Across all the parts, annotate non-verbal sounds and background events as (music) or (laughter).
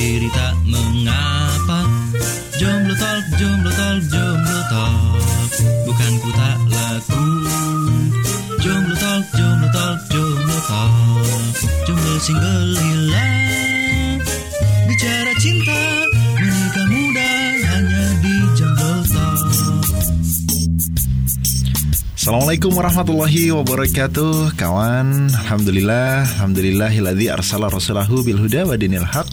Sendiri tak mengapa Assalamualaikum warahmatullahi wabarakatuh. Kawan Alhamdulillah Alhamdulillahilladzi arsala rasulahu bil huda wa dinil haq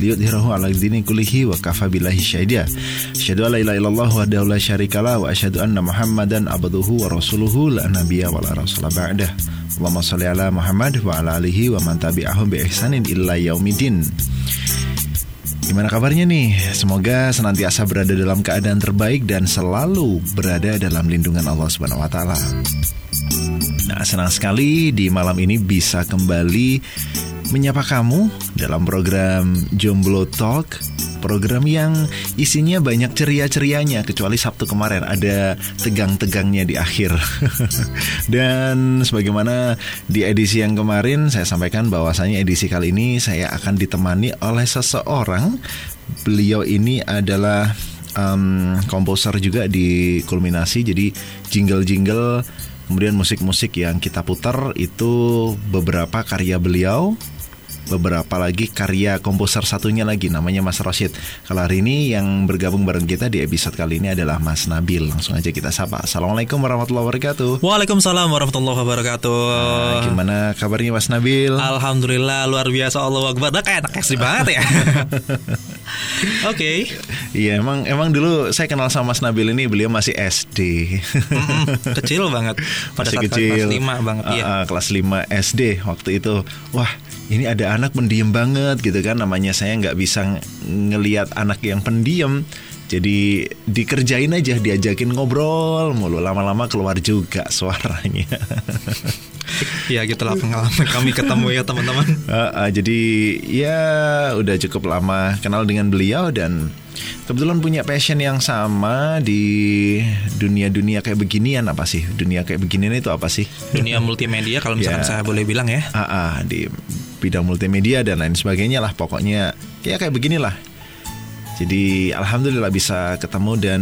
liyudhirahu ala dini kulihi wa kafa billahi syahida. Asyhadu an la ilaha illallah wa la syarikalah wa asyhadu anna Muhammadan abduhu wa rasuluhu la nabiyya wa la rasula ba'dah Allahumma shalli ala Muhammad wa ala alihi wa man tabi'ahum bi ihsanin illa yaumidin Gimana kabarnya nih? Semoga senantiasa berada dalam keadaan terbaik dan selalu berada dalam lindungan Allah Subhanahu wa taala. Nah, senang sekali di malam ini bisa kembali menyapa kamu dalam program Jomblo Talk Program yang isinya banyak ceria-cerianya Kecuali Sabtu kemarin ada tegang-tegangnya di akhir. (laughs) Dan sebagaimana di edisi yang kemarin Saya sampaikan bahwasanya edisi kali ini Saya akan ditemani oleh seseorang. Beliau ini adalah um, komposer juga di Kulminasi Jadi jingle-jingle Kemudian musik-musik yang kita putar itu beberapa karya beliau beberapa lagi karya komposer satunya lagi namanya Mas Rosid. Kalau hari ini yang bergabung bareng kita di episode kali ini adalah Mas Nabil. Langsung aja kita sapa. Assalamualaikum warahmatullahi wabarakatuh. Waalaikumsalam warahmatullahi wabarakatuh. Nah, gimana kabarnya Mas Nabil? Alhamdulillah luar biasa Allah Akbar. Nah, kayak anak SD banget ya. (laughs) Oke. Iya emang emang dulu saya kenal sama Mas Nabil ini beliau masih SD. Mm-mm, kecil banget. Pada masih saat kecil. kelas 5 banget Uh, uh, kelas 5 SD waktu itu. Wah, ini ada anak pendiam banget gitu kan namanya saya nggak bisa ng- ngelihat anak yang pendiam. Jadi dikerjain aja, diajakin ngobrol mulu lama-lama keluar juga suaranya. (laughs) (laughs) Iya gitulah pengalaman kami ketemu ya teman-teman. Uh, (laughs) uh, jadi ya udah cukup lama kenal dengan beliau dan kebetulan punya passion yang sama di dunia-dunia kayak beginian apa sih? Dunia kayak beginian itu apa sih? Dunia multimedia kalau (laughs) misalkan Ya. saya boleh bilang ya. Ah, ah, di bidang multimedia dan lain sebagainya lah pokoknya ya kayak beginilah. Jadi alhamdulillah bisa ketemu dan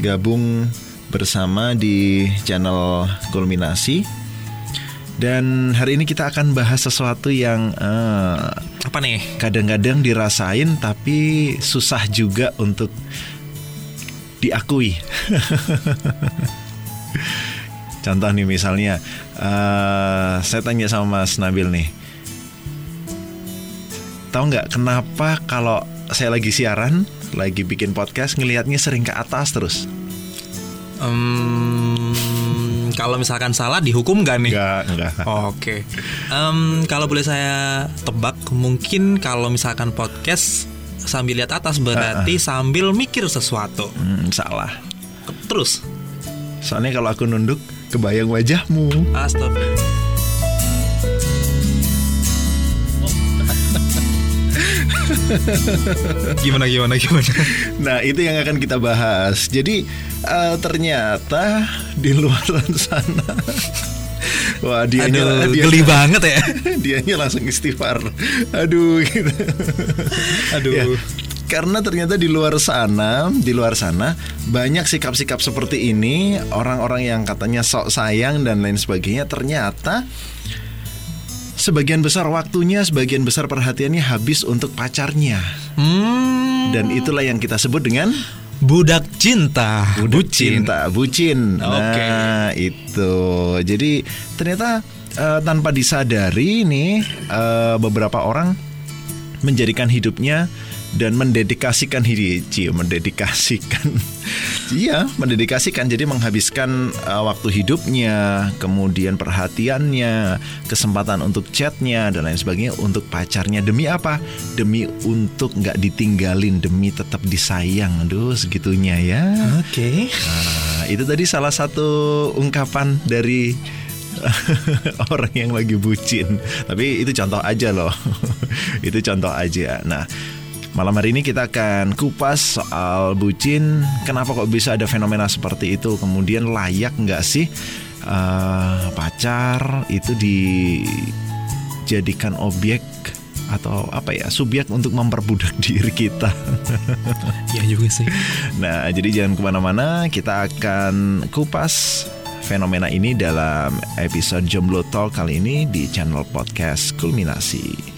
gabung bersama di channel Kulminasi. Dan hari ini kita akan bahas sesuatu yang eh, Apa nih? kadang-kadang dirasain tapi susah juga untuk diakui. (laughs) Contoh nih misalnya, eh, saya tanya sama Mas Nabil nih, tahu nggak kenapa kalau saya lagi siaran, lagi bikin podcast ngelihatnya sering ke atas terus? Em, kalau misalkan salah dihukum gak nih? Enggak, enggak. Oke. Em, kalau boleh saya tebak, mungkin kalau misalkan podcast sambil lihat atas berarti sambil mikir sesuatu. Hmm, salah. Terus, Soalnya kalau aku nunduk, kebayang wajahmu. Astaga. (laughs) gimana gimana gimana? Nah, itu yang akan kita bahas. Jadi eh, ternyata di luar sana (laughs) Wah, dia Aduh, geli banget ya. (laughs) dianya langsung istighfar. Aduh gitu. Aduh. Ya, karena ternyata di luar sana, di luar sana banyak sikap-sikap seperti ini, orang-orang yang katanya sok sayang dan lain sebagainya ternyata sebagian besar waktunya, sebagian besar perhatiannya habis untuk pacarnya. Hmm, Dan itulah yang kita sebut dengan budak cinta, Budak bucin. cinta, bucin. Oke. Nah, itu. Jadi ternyata eh, tanpa disadari nih eh, beberapa orang menjadikan hidupnya dan mendedikasikan diri, Cie, mendedikasikan. (laughs) Iya, mendedikasikan jadi menghabiskan eh, waktu hidupnya, kemudian perhatiannya, kesempatan untuk chatnya dan lain sebagainya untuk pacarnya demi apa? Demi untuk nggak ditinggalin, demi tetap disayang. Aduh, segitunya ya. Oke. Nah, itu tadi salah satu ungkapan dari (laughs) orang yang lagi bucin. Tapi itu contoh aja loh. (laughs) itu contoh aja. Nah, malam hari ini kita akan kupas soal bucin. Kenapa kok bisa ada fenomena seperti itu? Kemudian layak nggak sih eh, pacar itu dijadikan objek atau apa ya subjek untuk memperbudak (laughs) diri kita. Iya juga sih. Nah, jadi jangan ke mana-mana, kita akan kupas fenomena ini dalam episode Jomblo Talk kali ini di channel podcast Kulminasi.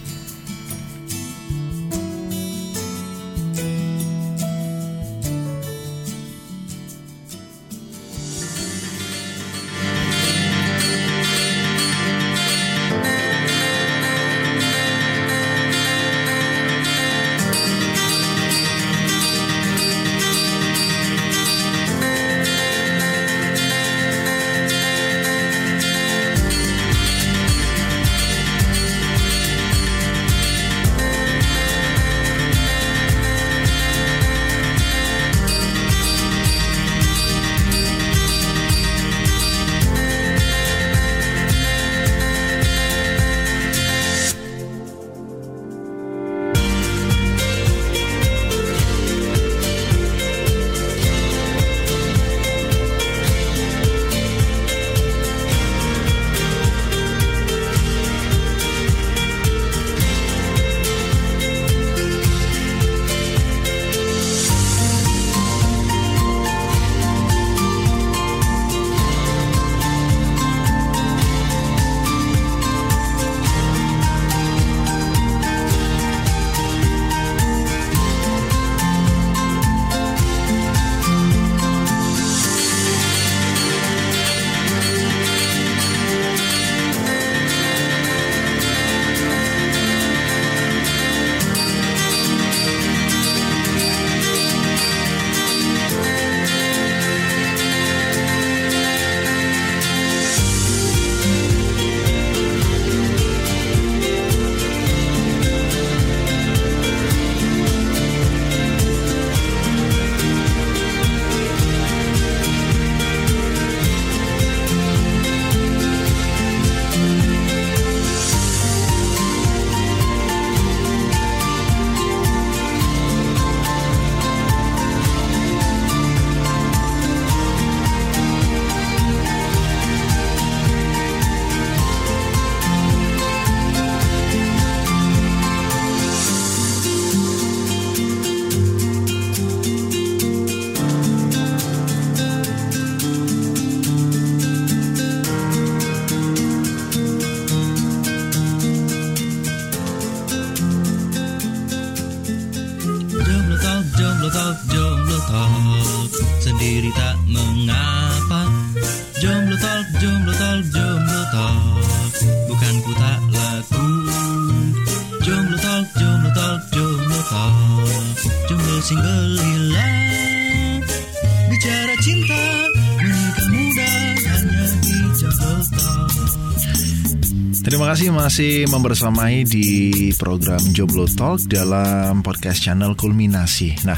Kasih masih membersamai di program Jomblo Talk dalam podcast channel Kulminasi. Nah,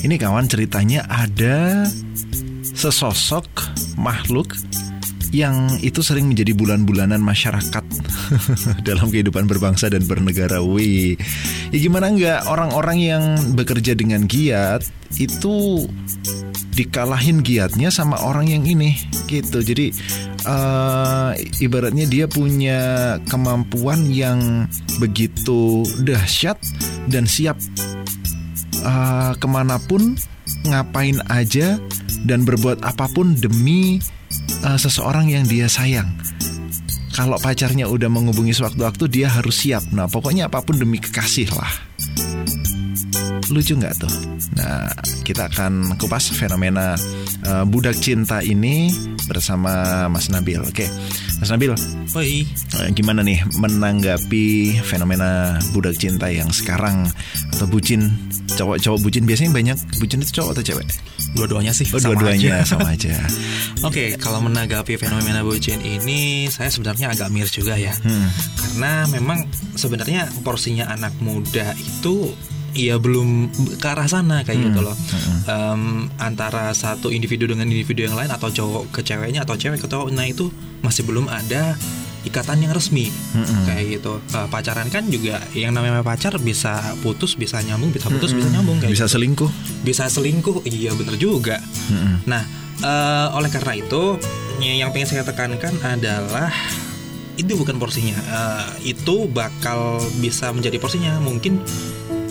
ini kawan ceritanya ada sesosok makhluk yang itu sering menjadi bulan-bulanan masyarakat (laughs) dalam kehidupan berbangsa dan bernegara. Wih, ya gimana enggak orang-orang yang bekerja dengan giat itu dikalahin giatnya sama orang yang ini gitu. Jadi eh, ibaratnya dia punya kemampuan yang begitu dahsyat dan siap eh, ke mana pun ngapain aja dan berbuat apa pun demi eh, seseorang yang dia sayang. Kalau pacarnya udah menghubungi sewaktu-waktu dia harus siap. Nah pokoknya apa pun demi kekasih lah. Lucu nggak tuh? Nah kita akan kupas fenomena eh, budak cinta ini bersama Mas Nabil. Oke, Mas Nabil, Oi, eh, gimana nih menanggapi fenomena budak cinta yang sekarang atau bucin cowok-cowok bucin biasanya banyak bucin itu cowok atau cewek? dua-duanya sih Oh dua-duanya sama (laughs) aja. Oke, kalau menanggapi fenomena bucin ini, saya sebenarnya agak miris juga ya, Hmm. karena memang sebenarnya porsinya anak muda itu ya belum ke arah sana kayak gitu loh. Em, antara satu individu dengan individu yang lain atau cowok ke ceweknya atau cewek ke cowok, nah itu masih belum ada ikatan yang resmi Mm-mm. kayak gitu. Eh, pacaran kan juga yang namanya pacar bisa putus, bisa nyambung, bisa putus, bisa nyambung kayak Bisa gitu. selingkuh. bisa selingkuh, iya bener juga. Mm-mm. Nah, eh, oleh karena itu yang pengen saya tekankan adalah itu bukan porsinya. Eh, itu bakal bisa menjadi porsinya. Mungkin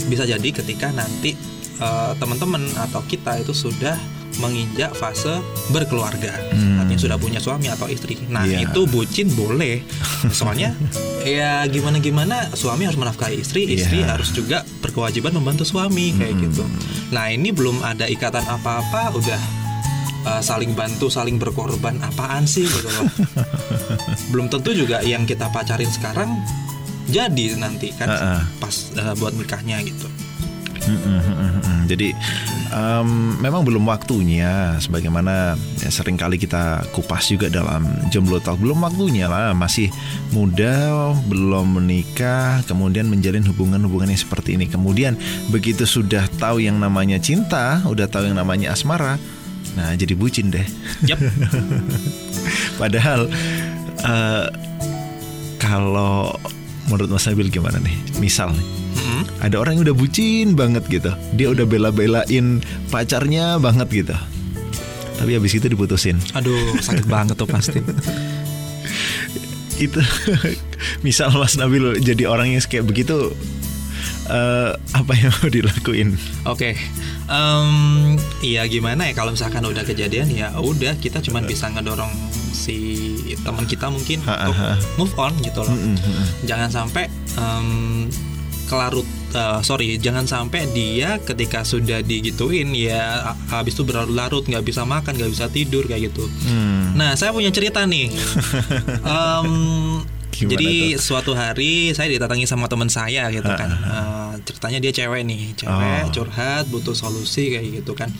bisa jadi ketika nanti eh, teman-teman atau kita itu sudah menginjak fase berkeluarga, Hmm. artinya sudah punya suami atau istri. Nah Iya. itu bucin boleh, (laughs) soalnya ya gimana gimana suami harus menafkahi istri, istri Iya. harus juga berkewajiban membantu suami kayak Hmm. gitu. Nah ini belum ada ikatan apa-apa, udah uh, saling bantu, saling berkorban apaan sih gitu loh. (laughs) belum tentu juga yang kita pacarin sekarang jadi nanti kan Uh-uh. pas uh, buat nikahnya gitu. Mm, mm, mm, mm, mm. Jadi em, memang belum waktunya sebagaimana ya, sering kali kita kupas juga dalam jomblo talk belum waktunya lah masih muda belum menikah kemudian menjalin hubungan-hubungan yang seperti ini kemudian begitu sudah tahu yang namanya cinta udah tahu yang namanya asmara nah jadi bucin deh Yap. (laughs) padahal eh, kalau menurut Mas Nabil gimana nih? Misal nih. Mm-mm. ada orang yang udah bucin banget gitu. Dia udah bela-belain pacarnya banget gitu. Tapi habis itu diputusin. Aduh sakit banget tuh pasti. itu misal Mas Nabil jadi orang yang kayak begitu eh, apa yang mau dilakuin? Oke, Em, iya gimana ya? Kalau misalkan udah kejadian ya udah kita cuma bisa ngedorong si teman kita mungkin Ha, untuk ha. move on gitu loh. Mm, mm, mm. Jangan sampai em, kelarut eh, sorry jangan sampai dia ketika sudah digituin ya habis itu berlarut-larut nggak bisa makan nggak bisa tidur kayak gitu. Hmm. Nah saya punya cerita nih. (laughs) Em, Gimana jadi suatu hari saya didatangi sama teman saya gitu kan. Eh, ceritanya dia cewek nih, cewek Oh. curhat butuh solusi kayak gitu kan.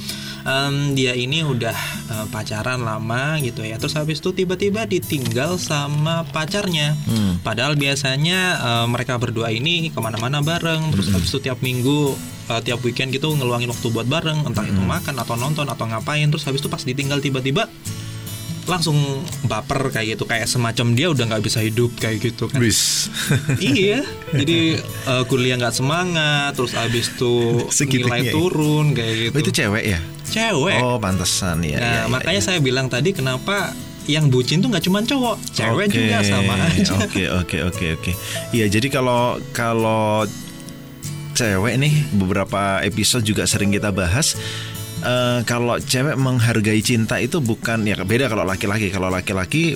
Em, dia ini udah eh, pacaran lama gitu ya. Terus habis itu tiba-tiba ditinggal sama pacarnya. Hmm. Padahal biasanya eh, mereka berdua ini ke mana-mana bareng. Terus habis itu tiap minggu, eh, tiap weekend gitu ngeluangin waktu buat bareng. Entah itu makan atau nonton atau ngapain. Terus habis itu pas ditinggal tiba-tiba langsung baper kayak gitu kayak semacam dia udah nggak bisa hidup kayak gitu kan Wis. iya jadi eh, kuliah nggak semangat terus abis itu (laughs) nilai ya? turun kayak gitu Oh, itu cewek ya? cewek Oh, pantesan ya. nah ya, ya, makanya ya. saya bilang tadi kenapa yang bucin tuh nggak cuma cowok cewek Oke, juga sama aja Oke, oke, oke, oke. Iya, jadi kalau kalau cewek nih beberapa episode juga sering kita bahas eh, kalau cewek menghargai cinta itu bukan ya beda kalau laki-laki. Kalau laki-laki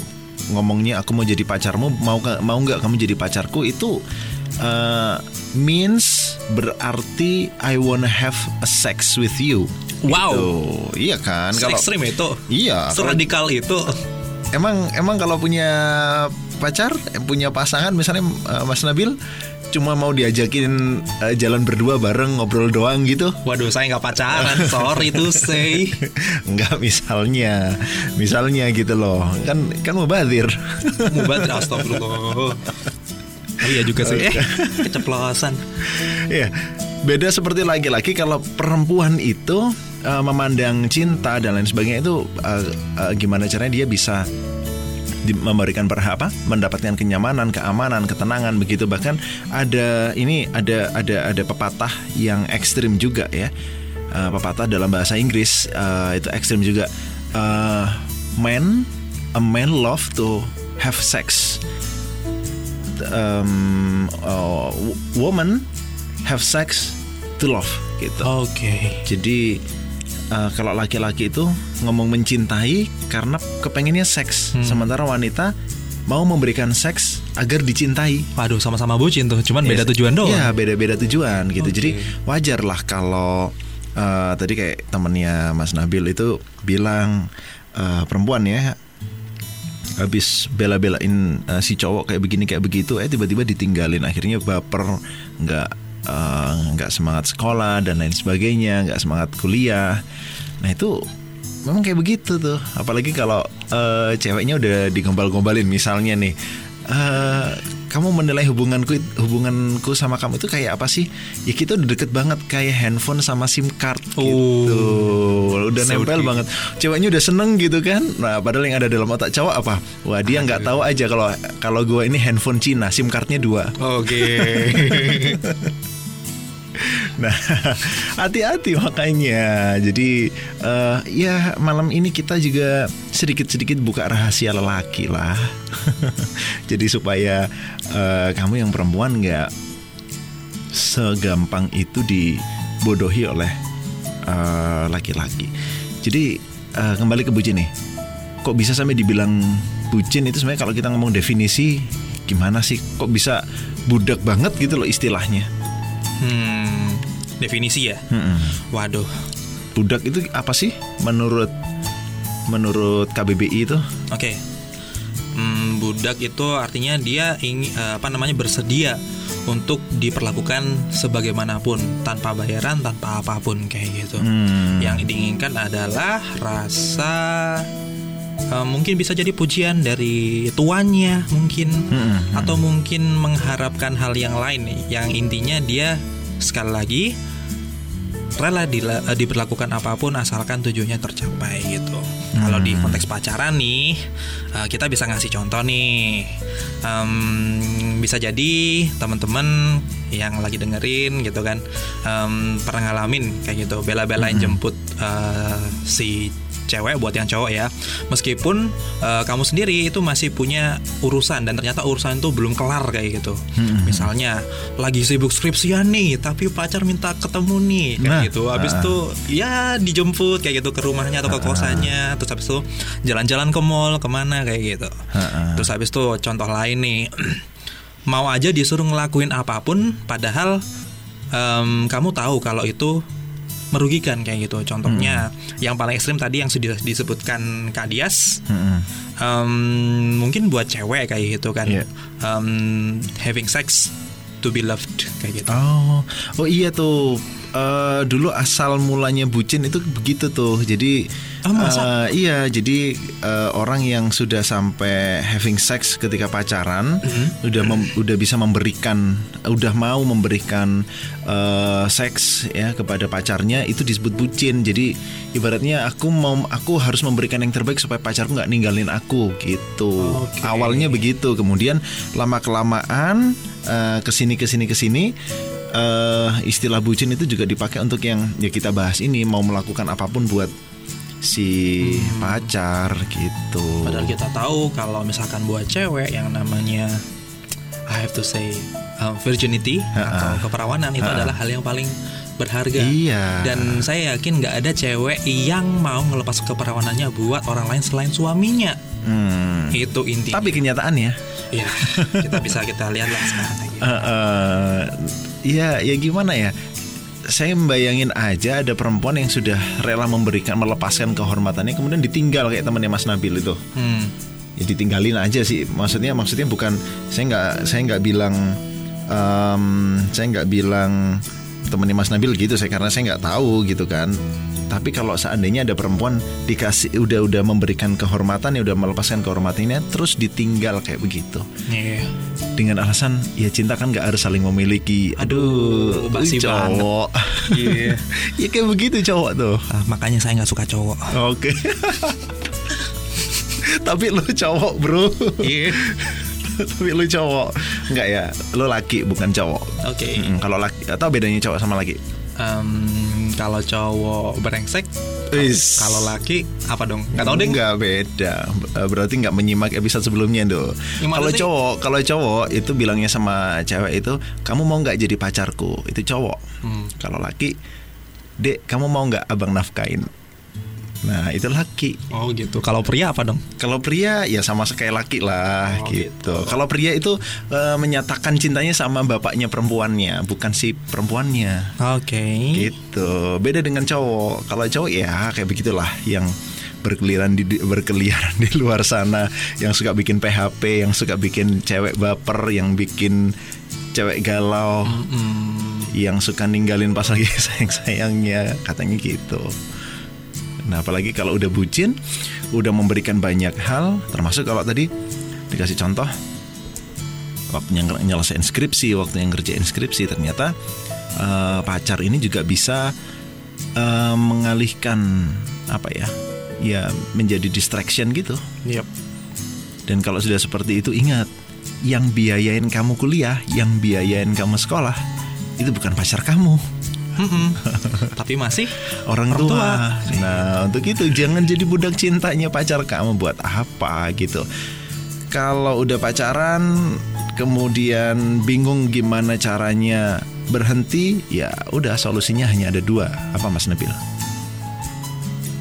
ngomongnya aku mau jadi pacarmu, mau mau nggak kamu jadi pacarku itu eh, means berarti I wanna have a sex with you. Wow. Gitu. Iya kan? Kalau ekstrim itu Iya, kalau- seradikal itu Emang emang kalau punya pacar, eh, punya pasangan misalnya eh, Mas Nabil cuma mau diajakin eh, jalan berdua bareng ngobrol doang gitu? waduh saya nggak pacaran sorry to say (laughs) Enggak misalnya, misalnya gitu loh. Kan kan mubadir. (laughs) mubat astagfirullah Oh iya juga sih eh keceplosan Iya. Beda seperti laki-laki kalau perempuan itu eh, memandang cinta dan lain sebagainya itu eh, eh, gimana caranya dia bisa memberikan berhak apa mendapatkan kenyamanan keamanan ketenangan begitu. Bahkan ada ini ada ada ada pepatah yang ekstrim juga ya. Eh, pepatah dalam bahasa Inggris eh, itu ekstrim juga. Eh, man a man love to have sex. Um, uh, woman have sex to love gitu. Oke. Jadi uh, kalau laki-laki itu ngomong mencintai karena kepengennya seks, Hmm. sementara wanita mau memberikan seks agar dicintai. waduh sama-sama bucin tuh cuman beda Yes. tujuan doang Iya, beda-beda tujuan gitu. Oke. Jadi wajar lah kalau uh, tadi kayak temennya Mas Nabil itu bilang uh, perempuan ya habis bela-belain uh, si cowok kayak begini kayak begitu eh tiba-tiba ditinggalin akhirnya baper nggak uh, nggak semangat sekolah dan lain sebagainya nggak semangat kuliah. Nah itu memang kayak begitu tuh. Apalagi kalau uh, ceweknya udah digombal-gombalin. Misalnya nih eh, kamu menilai hubunganku hubunganku sama kamu itu kayak apa sih? Ya kita udah deket banget kayak handphone sama sim card gitu. Udah so nempel cute. banget. Ceweknya udah seneng gitu kan? Nah padahal yang ada dalam otak cowok apa? Wah dia nggak tahu aja kalau kalau gue ini handphone Cina sim cardnya dua. Oke (laughs) Nah, (laughs) hati-hati makanya. Jadi eh, ya malam ini kita juga sedikit-sedikit buka rahasia lelaki lah. (laughs) Jadi supaya eh, kamu yang perempuan nggak segampang itu dibodohi oleh eh, laki-laki. Jadi eh, kembali ke bucin nih. Kok bisa sampai dibilang bucin itu sebenarnya kalau kita ngomong definisi gimana sih? Kok bisa budak banget gitu loh istilahnya? Hmm, definisi ya. Mm-mm. Waduh. budak itu apa sih menurut menurut KBBI itu? Oke. Hmm, budak itu artinya dia ingin eh, apa namanya bersedia untuk diperlakukan sebagaimanapun tanpa bayaran, tanpa apa pun kayak gitu. Hmm. Yang diinginkan adalah rasa eh, mungkin bisa jadi pujian dari tuannya mungkin Mm-mm. atau mungkin mengharapkan hal yang lain yang intinya dia sekali lagi rela dila- eh, diberlakukan apa pun asalkan tujuannya tercapai gitu. Kalau di konteks pacaran nih, eh, kita bisa ngasih contoh nih. Em, bisa jadi teman-teman yang lagi dengerin gitu kan em, pernah ngalamin kayak gitu bela-belain jemput eh, si cewek buat yang cowok ya. Meskipun eh, kamu sendiri itu masih punya urusan dan ternyata urusan itu belum kelar kayak gitu. Misalnya lagi sibuk skripsian nih tapi pacar minta ketemu nih kayak Nah, gitu. Habis ah. itu ya dijemput kayak gitu ke rumahnya atau ke kosannya. Terus habis itu jalan-jalan ke mall ke mana kayak gitu. Ha-ha. terus habis itu contoh lain nih. (clears throat) Mau aja disuruh ngelakuin apa pun padahal em, kamu tahu kalau itu merugikan kayak gitu contohnya yang paling ekstrim tadi yang sudah disebutkan Kak Dias Mm-mm. em, mungkin buat cewek kayak gitu kan Iya. Em, having sex to be loved kayak gitu Oh, oh iya tuh. Eh, dulu asal mulanya bucin itu begitu tuh. Jadi Ah, masa? eh, iya, jadi eh, orang yang sudah sampai having sex ketika pacaran Mhm. udah mem- udah bisa memberikan udah mau memberikan eh, seks ya kepada pacarnya itu disebut bucin. Jadi ibaratnya aku mau aku harus memberikan yang terbaik supaya pacarku nggak ninggalin aku gitu. Oke. Awalnya begitu, kemudian lama kelamaan ke sini ke sini ke sini eh, istilah bucin itu juga dipakai untuk yang ya kita bahas ini mau melakukan apa pun buat si pacar gitu. Padahal kita tahu kalau misalkan buat cewek yang namanya I have to say um, virginity atau keperawanan itu adalah hal yang paling berharga. Iya. Dan saya yakin nggak ada cewek yang mau ngelepas keperawanannya buat orang lain selain suaminya. Hmm. Itu intinya. Tapi kenyataannya, ya kita bisa kita lihat lah sekarang. (laughs) kayak gitu. Eh, ya ya gimana ya? Saya membayangin aja ada perempuan yang sudah rela memberikan melepaskan kehormatannya kemudian ditinggal kayak temannya Mas Nabil itu. Hmm. ya ditinggalin aja sih maksudnya maksudnya bukan saya nggak saya nggak bilang em, saya nggak bilang temennya Mas Nabil gitu saya karena saya nggak tahu gitu kan tapi kalau seandainya ada perempuan dikasih udah udah memberikan kehormatan ya udah melepaskan kehormatannya terus ditinggal kayak begitu. Iya. dengan alasan ya cinta kan nggak harus saling memiliki. Aduh, Aduh, cowok. Iya. (laughs) ya kayak begitu cowok tuh. Ah, makanya saya nggak suka cowok. oke. Tapi lu cowok bro. Iya. tapi lu cowok. Enggak ya? Lu laki bukan cowok. Oke. Mm, Kalau laki Atau bedanya cowok sama laki? Em, kalau cowok brengsek, Is. kalau laki apa dong? Nggak tahu deh. Enggak beda Berarti nggak menyimak episode sebelumnya Gimana Kalau cowok Kalau cowok itu bilangnya sama cewek itu Kamu mau nggak jadi pacarku Itu cowok Hmm. Kalau laki Dek kamu mau nggak abang nafkain Nah itu laki Oh gitu. Kalau pria apa dong? Kalau pria ya sama sekali laki lah Oh, gitu. gitu. Kalau pria itu eh, menyatakan cintanya sama bapaknya perempuannya, bukan si perempuannya. Oke. Gitu. Beda dengan cowok. Kalau cowok ya kayak begitulah yang berkeliaran di berkeliaran (laughs) di luar sana yang suka bikin PHP, yang suka bikin cewek baper, yang bikin cewek galau, Mm-mm. yang suka ninggalin pas lagi (laughs) sayang-sayangnya, katanya gitu. Nah, apalagi kalau udah bucin, udah memberikan banyak hal, termasuk kalau tadi dikasih contoh waktu yang nyelesain skripsi, waktu yang ngerjain skripsi, ternyata eh, pacar ini juga bisa eh, mengalihkan apa ya? Ya menjadi distraction gitu. Yep. Dan kalau sudah seperti itu ingat, yang biayain kamu kuliah, yang biayain kamu sekolah, itu bukan pacar kamu. Mm-mm. Tapi masih orang Orang tua. tua. Nah, untuk itu jangan jadi budak cintanya pacar kamu buat apa gitu. Kalau udah pacaran kemudian bingung gimana caranya berhenti, ya udah solusinya hanya ada dua. Apa Mas Nabil?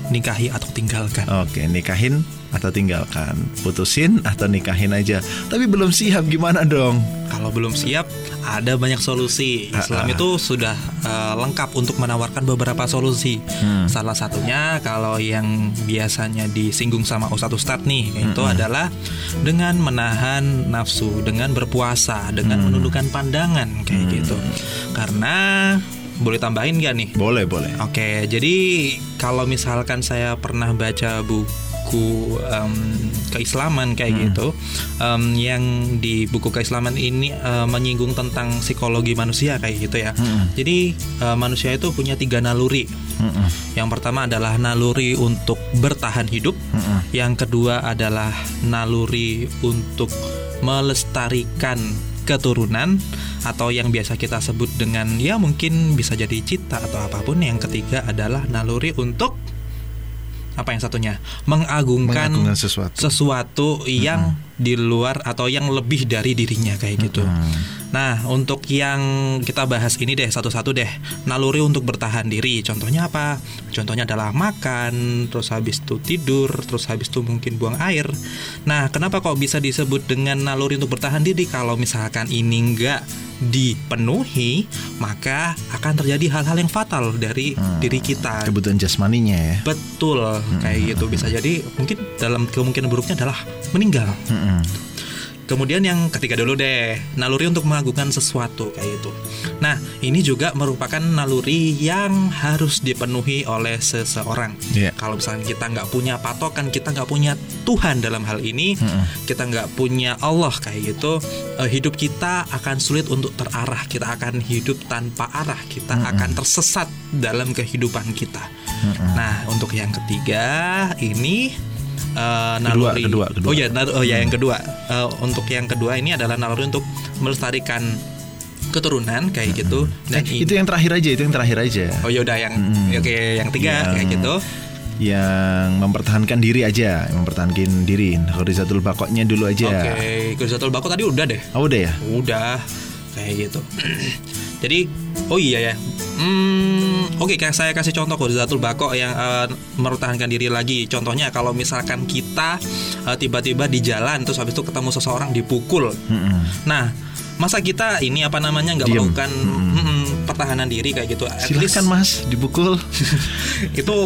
nikahi atau tinggalkan. Oke, nikahin atau tinggalkan, putusin atau nikahin aja. Tapi belum siap gimana dong? Kalau belum siap, ada banyak solusi. Islam itu sudah eh, lengkap untuk menawarkan beberapa solusi. Hmm. Salah satunya kalau yang biasanya disinggung sama ustadz-ustadz nih, itu adalah dengan menahan nafsu, dengan berpuasa, dengan menundukkan pandangan kayak gitu. Karena boleh tambahin gak nih? Boleh, boleh. Oke, jadi kalau misalkan saya pernah baca buku em, keislaman kayak gitu, em, yang di buku keislaman ini em, menyinggung tentang psikologi manusia kayak gitu ya. Jadi em, manusia itu punya tiga naluri. Mm-mm. Yang pertama adalah naluri untuk bertahan hidup. Mm-mm. Yang kedua adalah naluri untuk melestarikan keturunan atau yang biasa kita sebut dengan ya mungkin bisa jadi cita atau apa pun. Yang ketiga adalah naluri untuk apa yang satunya mengagungkan, Mengagungkan sesuatu. sesuatu yang di luar atau yang lebih dari dirinya kayak gitu. Nah, untuk yang kita bahas ini deh satu-satu deh. Naluri untuk bertahan diri. Contohnya apa? Contohnya adalah makan, terus habis itu tidur, terus habis itu mungkin buang air. Nah, kenapa kok bisa disebut dengan naluri untuk bertahan diri kalau misalkan ini enggak dipenuhi, maka akan terjadi hal-hal yang fatal dari diri kita. Kebutuhan jasmaninya ya. Betul, kayak gitu bisa jadi mungkin dalam kemungkinan buruknya adalah meninggal. Mm-mm. Kemudian yang ketiga dulu deh, naluri untuk mengagungkan sesuatu kayak gitu. Nah, ini juga merupakan naluri yang harus dipenuhi oleh seseorang. Iya. Kalau misalnya kita nggak punya patokan, kita nggak punya Tuhan dalam hal ini, kita nggak punya Allah kayak gitu, eh, hidup kita akan sulit untuk terarah. Kita akan hidup tanpa arah. Kita akan tersesat dalam kehidupan kita. Nah, untuk yang ketiga ini eh, Kedua, naluri. kedua, kedua. Oh ya, nar- oh ya yang kedua. Eh, untuk yang kedua ini adalah naluri untuk melestarikan keturunan kayak gitu dan Eh, itu yang terakhir aja, itu yang terakhir aja. Oh yaudah yang Mm-mm. oke yang tiga Yang- kayak gitu. Yang mempertahankan diri aja, mempertahankan diri. Horizatul bakoknya dulu aja. Oke, Gurzatul Bako tadi udah deh. Oh, udah ya? Udah kayak gitu. (clears throat) Jadi oh iya ya. Hmm, oke kayak saya kasih contoh Gurzatul Bako yang eh, mempertahankan diri lagi. Contohnya kalau misalkan kita eh, tiba-tiba di jalan terus habis itu ketemu seseorang dipukul. Mm-mm. Nah, masa kita ini apa namanya nggak melakukan mm, pertahanan diri kayak gitu? At least Silahkan mas, dipukul. (laughs) itu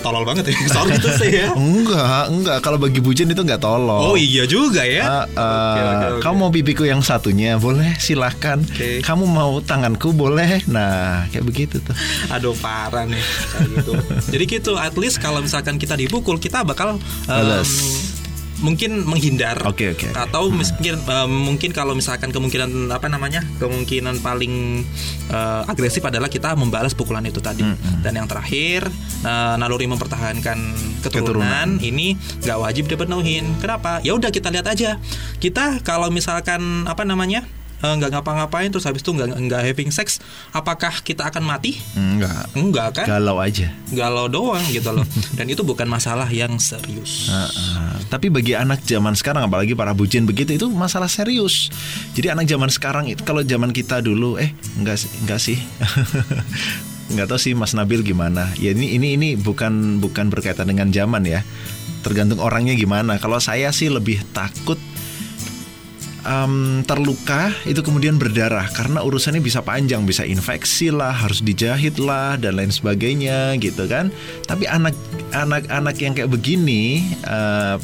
tolol banget ya. (laughs) Sorry itu sih ya. enggak, enggak. Kalau bagi bucin itu enggak tolong. Oh iya juga ya. Ah, ah, Oke, oke, oke. Kamu mau pipiku yang satunya boleh silahkan. Oke. Kamu mau tanganku boleh. Nah kayak begitu tuh. Aduh parah nih kayak gitu. (laughs) Jadi gitu at least kalau misalkan kita dipukul kita bakal Balas. Mungkin menghindar. Oke, oke, oke. Atau mungkin em, mungkin kalau misalkan kemungkinan apa namanya? kemungkinan paling eh, agresif adalah kita membalas pukulan itu tadi. Dan yang terakhir eh, naluri mempertahankan keturunan, Keturunan. ini nggak wajib dipenuhin. Kenapa? Ya udah kita lihat aja. Kita kalau misalkan apa namanya? Eh, nggak ngapa-ngapain terus habis itu nggak nggak having sex apakah kita akan mati Enggak. Enggak kan? Galau aja. Galau doang gitu loh. (laughs) Dan itu bukan masalah yang serius. Ah, ah. Tapi bagi anak zaman sekarang apalagi para bucin begitu itu masalah serius. Jadi anak zaman sekarang itu kalau zaman kita dulu eh enggak sih- enggak sih. (laughs) Enggak tahu sih Mas Nabil gimana. Ya ini ini ini bukan bukan berkaitan dengan zaman ya. Tergantung orangnya gimana. Kalau saya sih lebih takut em, terluka itu kemudian berdarah. Karena urusannya bisa panjang bisa infeksi lah harus dijahit lah dan lain sebagainya gitu kan. Tapi anak anak anak yang kayak begini eh,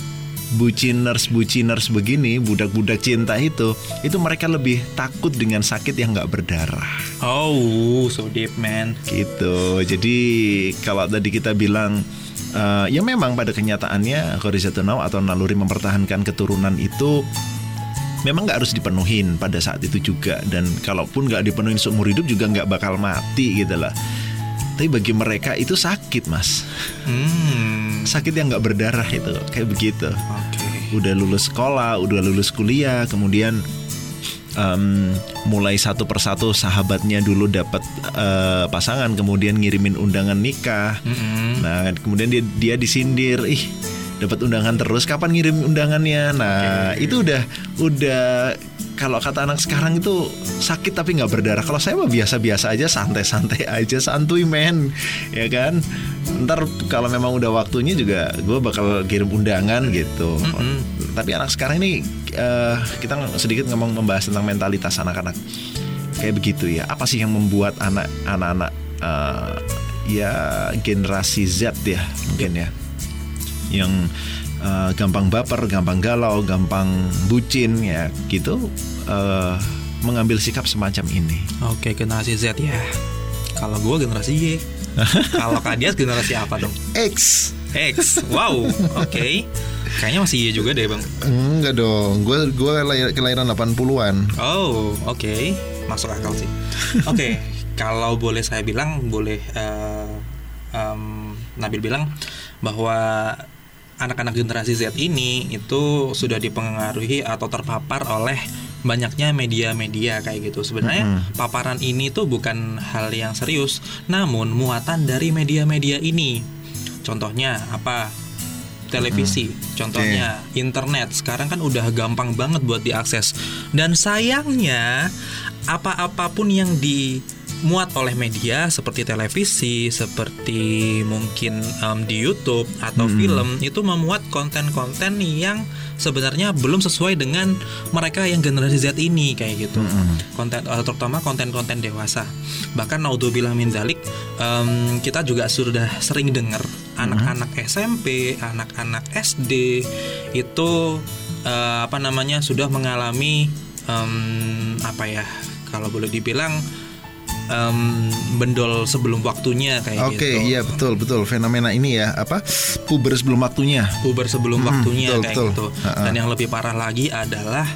buciners buciners begini budak-budak cinta itu itu mereka lebih takut dengan sakit yang nggak berdarah. Oh, so deep man. gitu. Jadi kalau tadi kita bilang eh, ya memang pada kenyataannya khorizatunau atau naluri mempertahankan keturunan itu memang nggak harus dipenuhin pada saat itu juga dan kalaupun nggak dipenuhin seumur hidup juga nggak bakal mati gitu lah tapi bagi mereka itu sakit mas Hmm. sakit yang nggak berdarah itu kayak begitu Oke. udah lulus sekolah udah lulus kuliah kemudian em, mulai satu persatu sahabatnya dulu dapat eh, pasangan kemudian ngirimin undangan nikah Mm-mm. nah kemudian dia dia disindir ih dapat undangan terus kapan ngirim undangannya? Nah itu udah udah kalau kata anak sekarang itu sakit tapi nggak berdarah. Kalau saya mah biasa-biasa aja santai-santai aja santuy men. Ya kan? Ntar kalau memang udah waktunya juga gue bakal kirim undangan gitu. Mm-mm. tapi anak sekarang ini eh, kita sedikit ngomong membahas tentang mentalitas anak-anak. Kayak begitu ya. Apa sih yang membuat anak anak-anak eh, ya generasi Z ya mungkin ya yang eh, gampang baper, gampang galau, gampang bucin ya gitu eh, mengambil sikap semacam ini. Oke, generasi Z ya. Kalau gue generasi Y. (laughs) Kalau Kak Dias generasi apa dong? X X. Wow. Oke. Kayaknya masih Y juga deh, Bang. enggak dong, gue gue kelahiran 80-an. Oh, oke. Masuk akal sih. Oke, kalau boleh saya bilang, boleh eh, em, Nabil bilang bahwa anak-anak generasi Z ini itu sudah dipengaruhi atau terpapar oleh banyaknya media-media kayak gitu. Sebenarnya paparan ini tuh bukan hal yang serius, namun muatan dari media-media ini. Contohnya apa? televisi, contohnya internet. Sekarang kan udah gampang banget buat diakses. Dan sayangnya apa-apapun yang dimuat oleh media seperti televisi, seperti mungkin em, di YouTube atau film itu memuat konten-konten yang sebenarnya belum sesuai dengan mereka yang generasi Z ini kayak gitu. Konten eh, terutama konten-konten dewasa. Bahkan naudzubillah min dzalik em, kita juga sudah sering dengar anak-anak SMP, anak-anak SD itu eh, apa namanya sudah mengalami em, apa ya kalau boleh dibilang em, bendol sebelum waktunya kayak Oke, gitu. iya betul betul fenomena ini ya apa puber sebelum waktunya. Puber sebelum Hmm, waktunya betul, kayak betul. gitu. Ha-ha. Dan yang lebih parah lagi adalah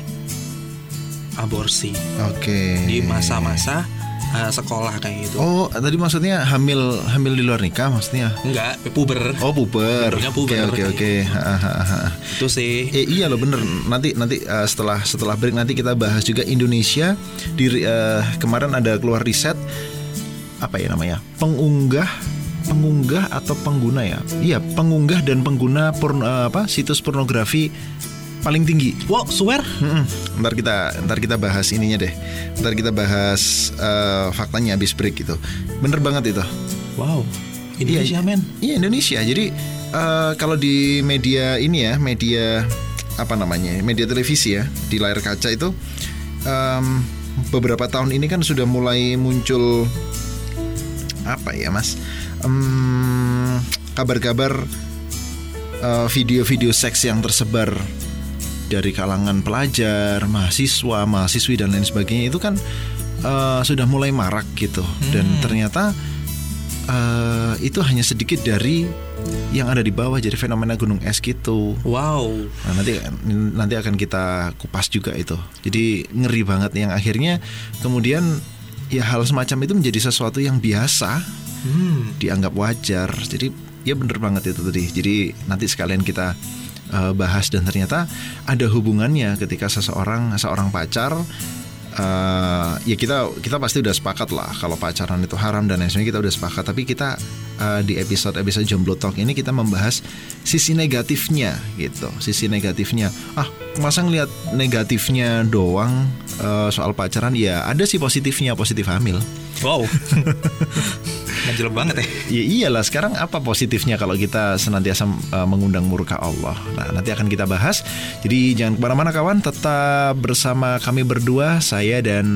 aborsi Oke. di masa-masa eh, sekolah kayak gitu. Oh, tadi maksudnya hamil hamil di luar nikah maksudnya? Enggak, puber. Oh, puber. Oke, puber, oke, oke. ha. Itu sih. Eh, iya loh bener. Nanti nanti eh, setelah setelah break nanti kita bahas juga Indonesia di eh, kemarin ada keluar riset apa ya namanya? Pengunggah pengunggah atau pengguna ya? Iya, pengunggah dan pengguna porn, eh, apa situs pornografi paling tinggi. Wow, swear? Mm-mm. Ntar kita ntar kita bahas ininya deh. Ntar kita bahas eh, faktanya habis break gitu. Bener banget itu. Wow. Indonesia Iya, men. Iya Indonesia. Jadi eh, kalau di media ini ya, media apa namanya, media televisi ya, di layar kaca itu em, beberapa tahun ini kan sudah mulai muncul apa ya mas, kabar-kabar eh, video-video seks yang tersebar dari kalangan pelajar, mahasiswa, mahasiswi dan lain sebagainya itu kan eh, sudah mulai marak gitu. Dan ternyata eh, itu hanya sedikit dari yang ada di bawah jadi fenomena gunung es gitu. Wow. Nah, nanti nanti akan kita kupas juga itu. Jadi ngeri banget yang akhirnya kemudian ya hal semacam itu menjadi sesuatu yang biasa Hmm. dianggap wajar. Jadi ya bener banget itu tadi. Jadi nanti sekalian kita eh, bahas dan ternyata ada hubungannya ketika seseorang seorang pacar eh, ya kita kita pasti udah sepakat lah kalau pacaran itu haram dan lain sebagainya kita udah sepakat. Tapi kita eh, di episode episode Jomblo Talk ini kita membahas sisi negatifnya gitu. Sisi negatifnya. Ah masa ngelihat negatifnya doang eh, soal pacaran ya ada sih positifnya positif hamil. Wow. (laughs) Ngejel banget ya. Ya iyalah sekarang apa positifnya kalau kita senantiasa uh, mengundang murka Allah. Nah nanti akan kita bahas. Jadi jangan ke mana-mana kawan, tetap bersama kami berdua saya dan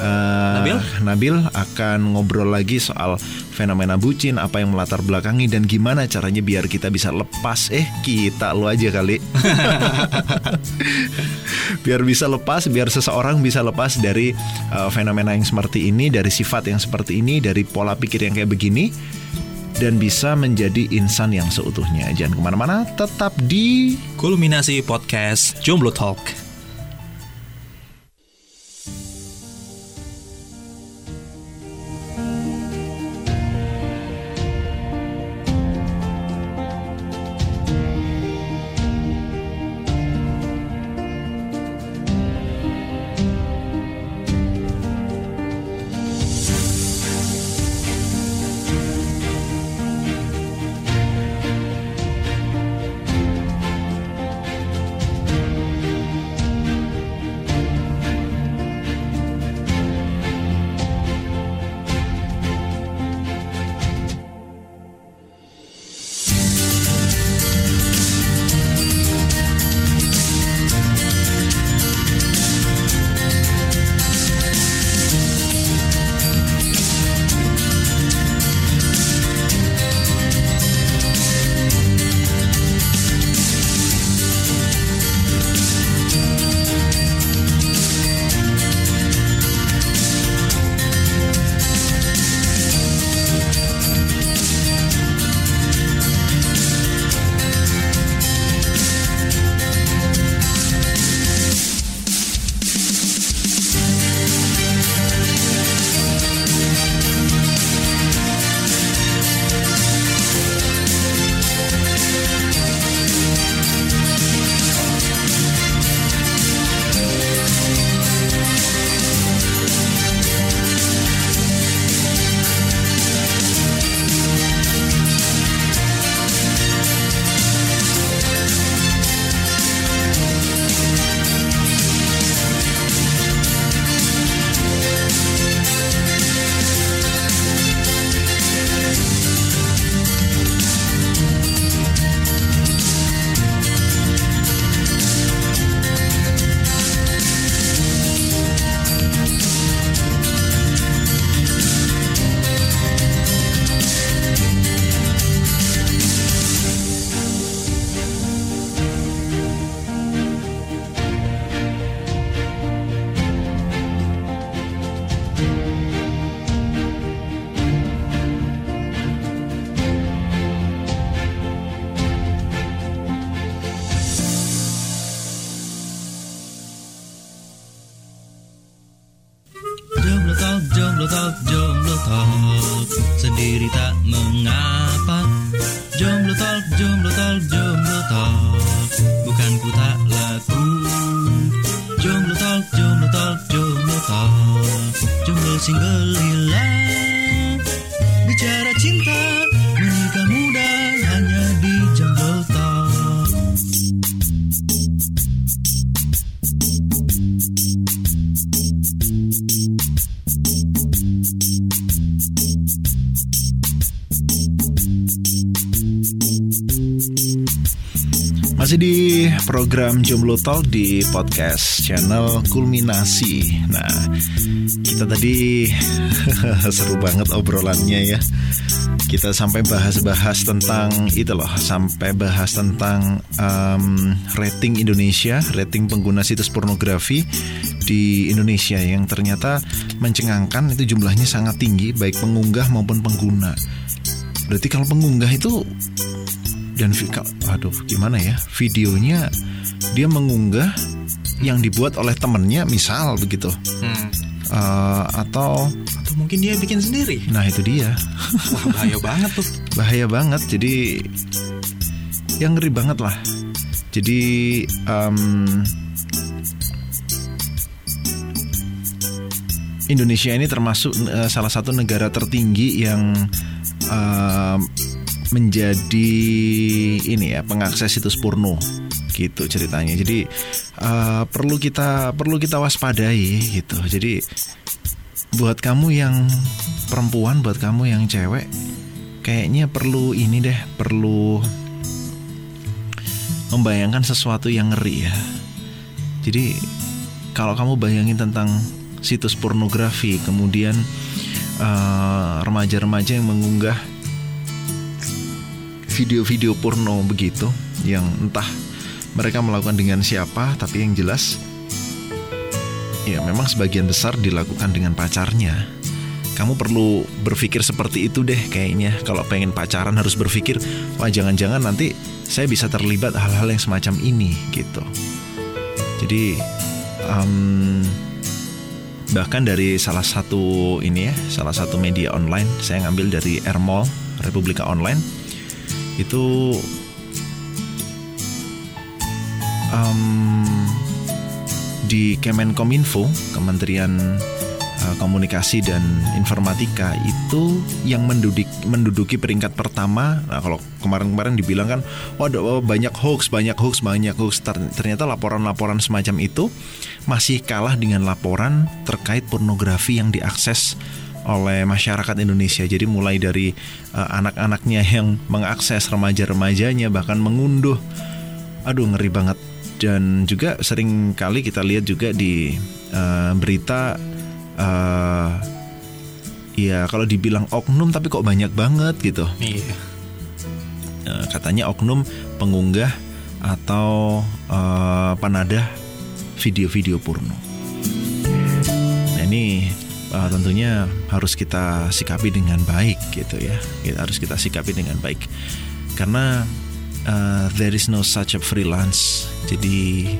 uh, Nabil? Nabil akan ngobrol lagi soal fenomena bucin, apa yang melatar belakangi dan gimana caranya biar kita bisa lepas. Eh kita lu aja kali. (laughs) biar bisa lepas, biar seseorang bisa lepas dari uh, fenomena yang seperti ini, dari sifat yang seperti ini, dari pola pikir yang kayak begini, dan bisa menjadi insan yang seutuhnya. Jangan ke mana-mana, tetap di Kulminasi podcast Jomblo Talk. Masih di program Jomblo Talk di podcast channel Kulminasi. Nah, kita tadi (laughs) seru banget obrolannya ya. Kita sampai bahas-bahas tentang itu loh, sampai bahas tentang um, rating Indonesia, rating pengguna situs pornografi di Indonesia yang ternyata mencengangkan itu jumlahnya sangat tinggi baik pengunggah maupun pengguna. Berarti kalau pengunggah itu dan vi- ka- aduh gimana ya videonya dia mengunggah yang dibuat oleh temennya misal begitu Hmm. Eh, atau Atau mungkin dia bikin sendiri. nah itu dia Wah bahaya banget tuh. (laughs) bahaya banget jadi yang ngeri banget lah jadi em, Indonesia ini termasuk eh, salah satu negara tertinggi yang em, menjadi ini ya pengakses situs porno. Gitu ceritanya. Jadi eh, perlu kita perlu kita waspadai gitu. Jadi buat kamu yang perempuan buat kamu yang cewek kayaknya perlu ini deh perlu membayangkan sesuatu yang ngeri ya. Jadi kalau kamu bayangin tentang situs pornografi kemudian eh, remaja-remaja yang mengunggah video-video porno begitu yang entah mereka melakukan dengan siapa tapi yang jelas ya memang sebagian besar dilakukan dengan pacarnya. Kamu perlu berpikir seperti itu deh kayaknya. Kalau pengen pacaran harus berpikir wah jangan-jangan nanti saya bisa terlibat hal-hal yang semacam ini gitu. Jadi em, bahkan dari salah satu ini ya salah satu media online saya ngambil dari Airmall Republika Online itu em, di Kemenkominfo Kementerian eh, Komunikasi dan Informatika itu yang mendudik, menduduki peringkat pertama. Nah, kalau kemarin-kemarin dibilang kan, waduh banyak hoax, banyak hoax, banyak hoax. Ter- Ternyata laporan-laporan semacam itu masih kalah dengan laporan terkait pornografi yang diakses oleh masyarakat Indonesia. Jadi mulai dari eh, anak-anaknya yang mengakses remaja-remajanya bahkan mengunduh aduh ngeri banget dan juga sering kali kita lihat juga di eh, berita eh, ya kalau dibilang oknum tapi kok banyak banget gitu Iya. Eh, katanya oknum pengunggah atau eh, penadah video-video porno. Nah ini eh, tentunya harus kita sikapi dengan baik gitu ya. Kita harus kita sikapi dengan baik karena eh, there is no such a freelance. Jadi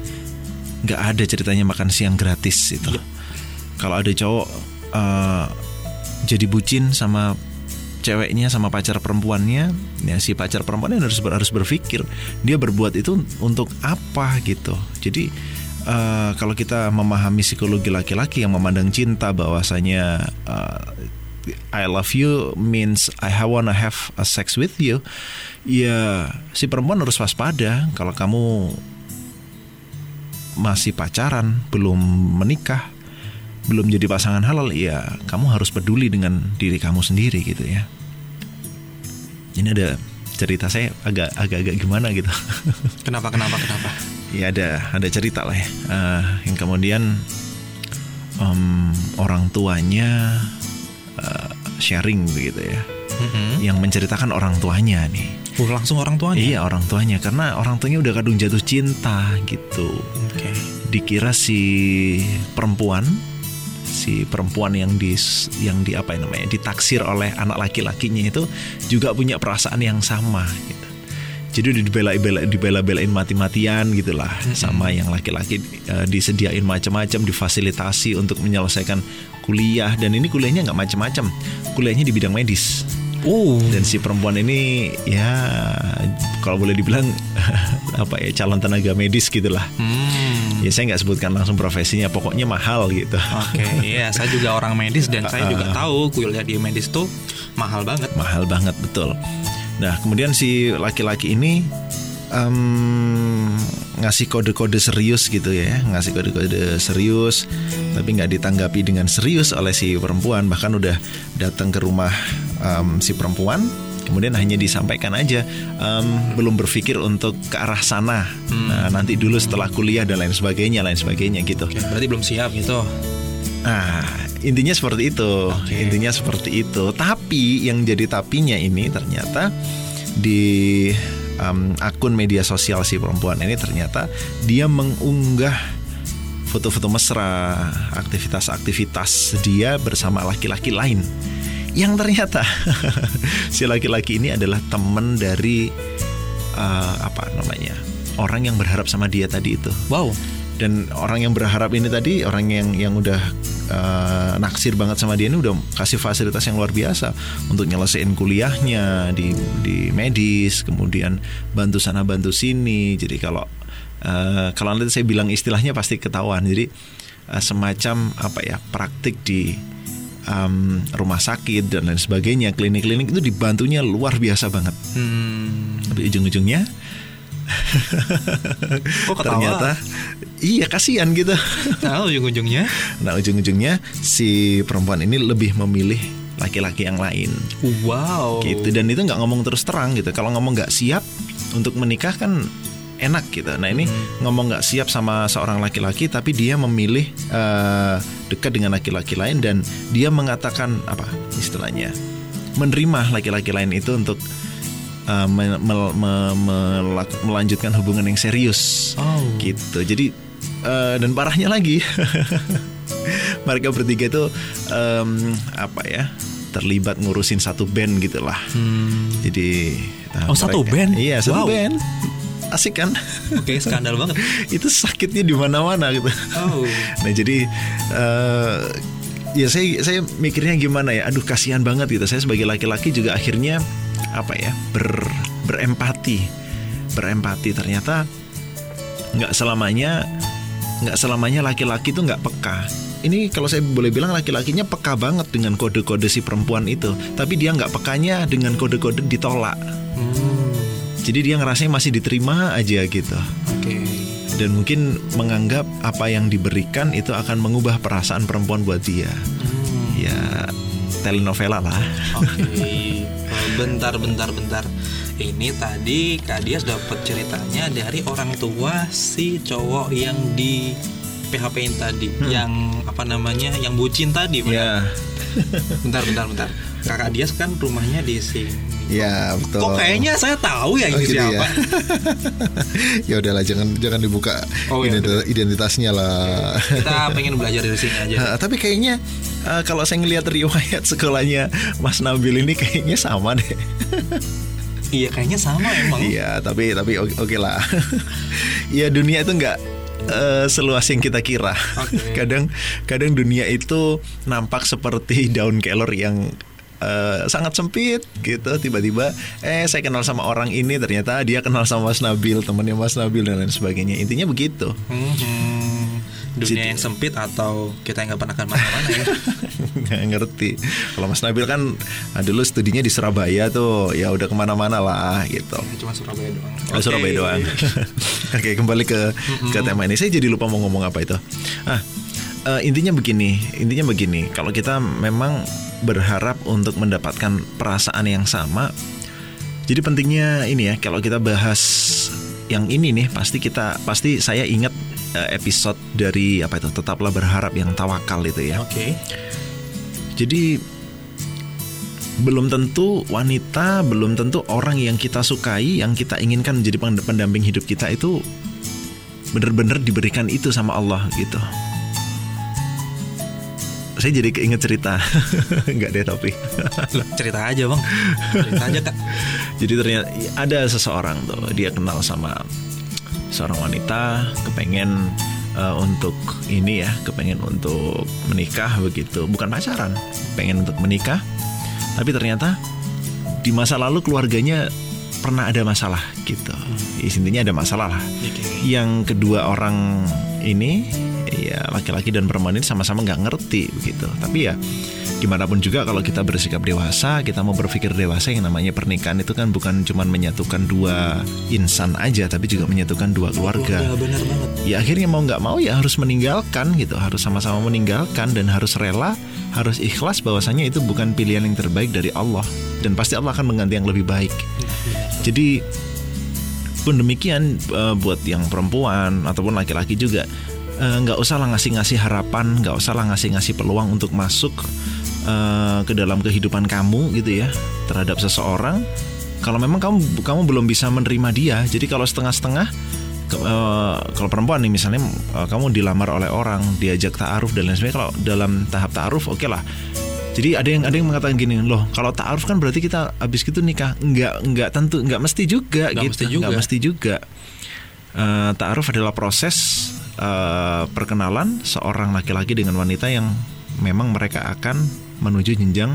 nggak ada ceritanya makan siang gratis itu. Kalau ada cowok eh, jadi bucin sama ceweknya sama pacar perempuannya ya si pacar perempuannya harus harus berpikir dia berbuat itu untuk apa gitu jadi eh, kalau kita memahami psikologi laki-laki yang memandang cinta bahwasanya eh, I love you means I wanna have a sex with you ya si perempuan harus waspada kalau kamu masih pacaran belum menikah belum jadi pasangan halal ya kamu harus peduli dengan diri kamu sendiri gitu ya ini ada cerita saya agak agak-agak gimana gitu Kenapa kenapa kenapa? Ya ada ada cerita lah ya Eh, yang kemudian em, orang tuanya eh, sharing begitu ya Mm-mm. yang menceritakan orang tuanya nih Oh, langsung orang tuanya. iya orang tuanya karena orang tuanya udah kadung jatuh cinta gitu Oke. dikira si perempuan si perempuan yang di yang di apa ya namanya ditaksir oleh anak laki-lakinya itu juga punya perasaan yang sama gitu. Jadi udah dibela-bela dibela-belain mati-matian gitulah sama yang laki-laki eh, disediain macam-macam difasilitasi untuk menyelesaikan kuliah dan ini kuliahnya nggak macam-macam kuliahnya di bidang medis Uh. dan si perempuan ini ya kalau boleh dibilang (laughs) apa ya calon tenaga medis gitulah Hmm. ya saya nggak sebutkan langsung profesinya pokoknya mahal gitu Oke, (laughs) iya saya juga orang medis dan saya juga tahu kuliah di medis tuh mahal banget. mahal banget betul. Nah kemudian si laki-laki ini em, ngasih kode-kode serius gitu ya, ngasih kode-kode serius, tapi nggak ditanggapi dengan serius oleh si perempuan, bahkan udah datang ke rumah em, si perempuan. Kemudian hanya disampaikan aja, em, belum berpikir untuk ke arah sana. Nah, nanti dulu setelah kuliah dan lain sebagainya, lain sebagainya gitu. Oke, berarti belum siap gitu. Nah, intinya seperti itu. Oke. Intinya seperti itu. Tapi yang jadi tapinya ini ternyata di um, akun media sosial si perempuan ini ternyata dia mengunggah foto-foto mesra, aktivitas-aktivitas dia bersama laki-laki lain. Yang ternyata (laughs) si laki-laki ini adalah teman dari uh, apa namanya? orang yang berharap sama dia tadi itu Wow. dan orang yang berharap ini tadi orang yang yang udah uh, naksir banget sama dia ini udah kasih fasilitas yang luar biasa untuk nyelesain kuliahnya di di medis kemudian bantu sana bantu sini. Jadi kalau uh, kalau nanti saya bilang istilahnya pasti ketahuan. Jadi uh, semacam apa ya praktik di um, rumah sakit dan lain sebagainya klinik-klinik itu dibantunya luar biasa banget. Hmm. tapi ujung-ujungnya (laughs) Kok ketawa? ternyata iya kasihan gitu Tahu (laughs) ujung-ujungnya? Nah ujung-ujungnya si perempuan ini lebih memilih laki-laki yang lain Wow. gitu dan itu nggak ngomong terus terang gitu kalau ngomong nggak siap untuk menikah kan enak gitu nah ini ngomong nggak siap sama seorang laki-laki tapi dia memilih eh, dekat dengan laki-laki lain dan dia mengatakan apa istilahnya menerima laki-laki lain itu untuk eh, me- me- me- melak- melanjutkan hubungan yang serius Oh. gitu jadi eh, dan parahnya lagi (laughs) mereka bertiga itu em, apa ya terlibat ngurusin satu band gitulah Hmm. jadi eh, Oh, satu band? iya satu Wow. band asik kan Oke, skandal banget. (laughs) itu sakitnya di mana-mana gitu Oh. nah jadi eh, ya saya saya mikirnya gimana ya? Aduh kasihan banget gitu. Saya sebagai laki-laki juga akhirnya apa ya ber berempati. Berempati. Ternyata nggak selamanya nggak selamanya laki-laki itu nggak peka. Ini kalau saya boleh bilang laki-lakinya peka banget dengan kode-kode si perempuan itu. Tapi dia nggak pekanya dengan kode-kode ditolak. Hmm. jadi dia ngerasanya masih diterima aja gitu. Oke. Dan mungkin menganggap apa yang diberikan itu akan mengubah perasaan perempuan buat dia Hmm. ya telenovela lah Oke. Oh, bentar, bentar, bentar. Ini tadi Kak Dias dapat ceritanya dari orang tua si cowok yang di PHP-in tadi, yang apa namanya, yang bucin tadi. benar? ya Bentar, bentar, bentar. Kakak Dias kan rumahnya di sini. Ya betul Kok kayaknya saya tahu ya Oh, ini gitu ya. siapa? (laughs) ya udahlah jangan jangan dibuka Oh, iya, identi- identitasnya lah Kita pengen belajar dari sini aja. Ha, (laughs) tapi kayaknya eh, kalau saya ngelihat riwayat sekolahnya Mas Nabil ini kayaknya sama deh. (laughs) Iya, kayaknya sama emang. Iya, tapi tapi oke oke lah. ya dunia itu nggak eh, seluas yang kita kira. Oke. kadang kadang dunia itu nampak seperti daun kelor yang eh, sangat sempit gitu. Tiba-tiba eh saya kenal sama orang ini ternyata dia kenal sama Mas Nabil, temannya Mas Nabil dan lain sebagainya. Intinya begitu. Mhm. Dunia Situ. yang sempit atau kita yang nggak pernah ke mana-mana ya? (laughs) nggak ngerti. Kalau Mas Nabil kan ah, dulu studinya di Surabaya tuh, ya udah ke mana-mana lah gitu. Cuma Surabaya doang. Oh, Surabaya Oke. doang. (laughs) Oke, kembali ke ke tema ini. Saya jadi lupa mau ngomong apa itu. Ah, eh, intinya begini, intinya begini. Kalau kita memang berharap untuk mendapatkan perasaan yang sama, jadi pentingnya ini ya. Kalau kita bahas yang ini nih, pasti kita pasti saya ingat eh, episode dari apa itu? Tetaplah berharap yang tawakal itu ya. Oke. Jadi belum tentu wanita, belum tentu orang yang kita sukai, yang kita inginkan menjadi pend- pendamping hidup kita itu benar-benar diberikan itu sama Allah gitu. Saya jadi keinget cerita, (laughs) nggak deh tapi. (laughs) Cerita aja bang. Cerita aja kak. (laughs) Jadi ternyata ada seseorang tuh dia kenal sama seorang wanita kepengen uh, untuk ini ya kepengen untuk menikah begitu. Bukan pacaran pengen untuk menikah. Tapi ternyata di masa lalu keluarganya pernah ada masalah gitu. Intinya ada masalah lah. Yang kedua orang ini ya laki-laki dan perempuan ini sama-sama nggak ngerti begitu. Tapi ya gimana pun juga kalau kita bersikap dewasa kita mau berpikir dewasa yang namanya pernikahan itu kan bukan cuma menyatukan dua insan aja tapi juga menyatukan dua keluarga. Ya, benar banget. ya akhirnya mau nggak mau ya harus meninggalkan gitu harus sama-sama meninggalkan dan harus rela harus ikhlas bahwasanya itu bukan pilihan yang terbaik dari Allah. Dan pasti Allah akan mengganti yang lebih baik. Jadi pun demikian eh, buat yang perempuan ataupun laki-laki juga eh, nggak usah lah ngasih-ngasih harapan nggak usah lah ngasih-ngasih peluang untuk masuk eh, ke dalam kehidupan kamu gitu ya terhadap seseorang. Kalau memang kamu kamu belum bisa menerima dia jadi kalau setengah-setengah eh, kalau perempuan nih misalnya eh, kamu dilamar oleh orang diajak taaruf dan lain sebagainya kalau dalam tahap taaruf oke lah. Jadi ada yang ada yang mengatakan gini loh kalau taaruf kan berarti kita habis gitu nikah. Nggak nggak tentu nggak mesti juga Nggak gitu mesti juga. nggak mesti juga. Eh, taaruf adalah proses eh, perkenalan seorang laki-laki dengan wanita yang memang mereka akan menuju jenjang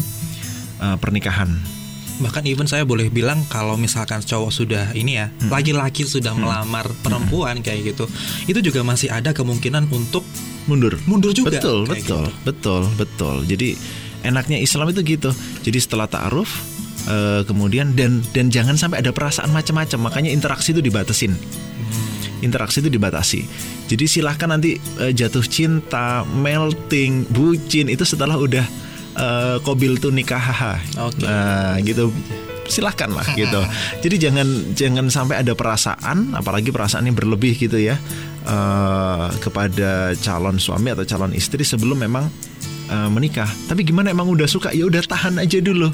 eh, pernikahan Bahkan even saya boleh bilang kalau misalkan cowok sudah ini ya, Hmm. laki-laki sudah melamar perempuan kayak gitu, itu juga masih ada kemungkinan untuk mundur mundur juga. betul betul gitu. betul betul jadi enaknya Islam itu gitu jadi setelah taaruf eh, kemudian dan dan jangan sampai ada perasaan macam-macam makanya interaksi itu dibatasin Hmm. Interaksi itu dibatasi. Jadi silahkan nanti eh, jatuh cinta melting bucin itu setelah udah eh, kobil tuh nikah Oke. nah gitu. Silahkan lah (laughs) gitu. Jadi jangan jangan sampai ada perasaan apalagi perasaan yang berlebih gitu ya eh, kepada calon suami atau calon istri sebelum memang menikah. Tapi gimana emang udah suka? Ya udah tahan aja dulu.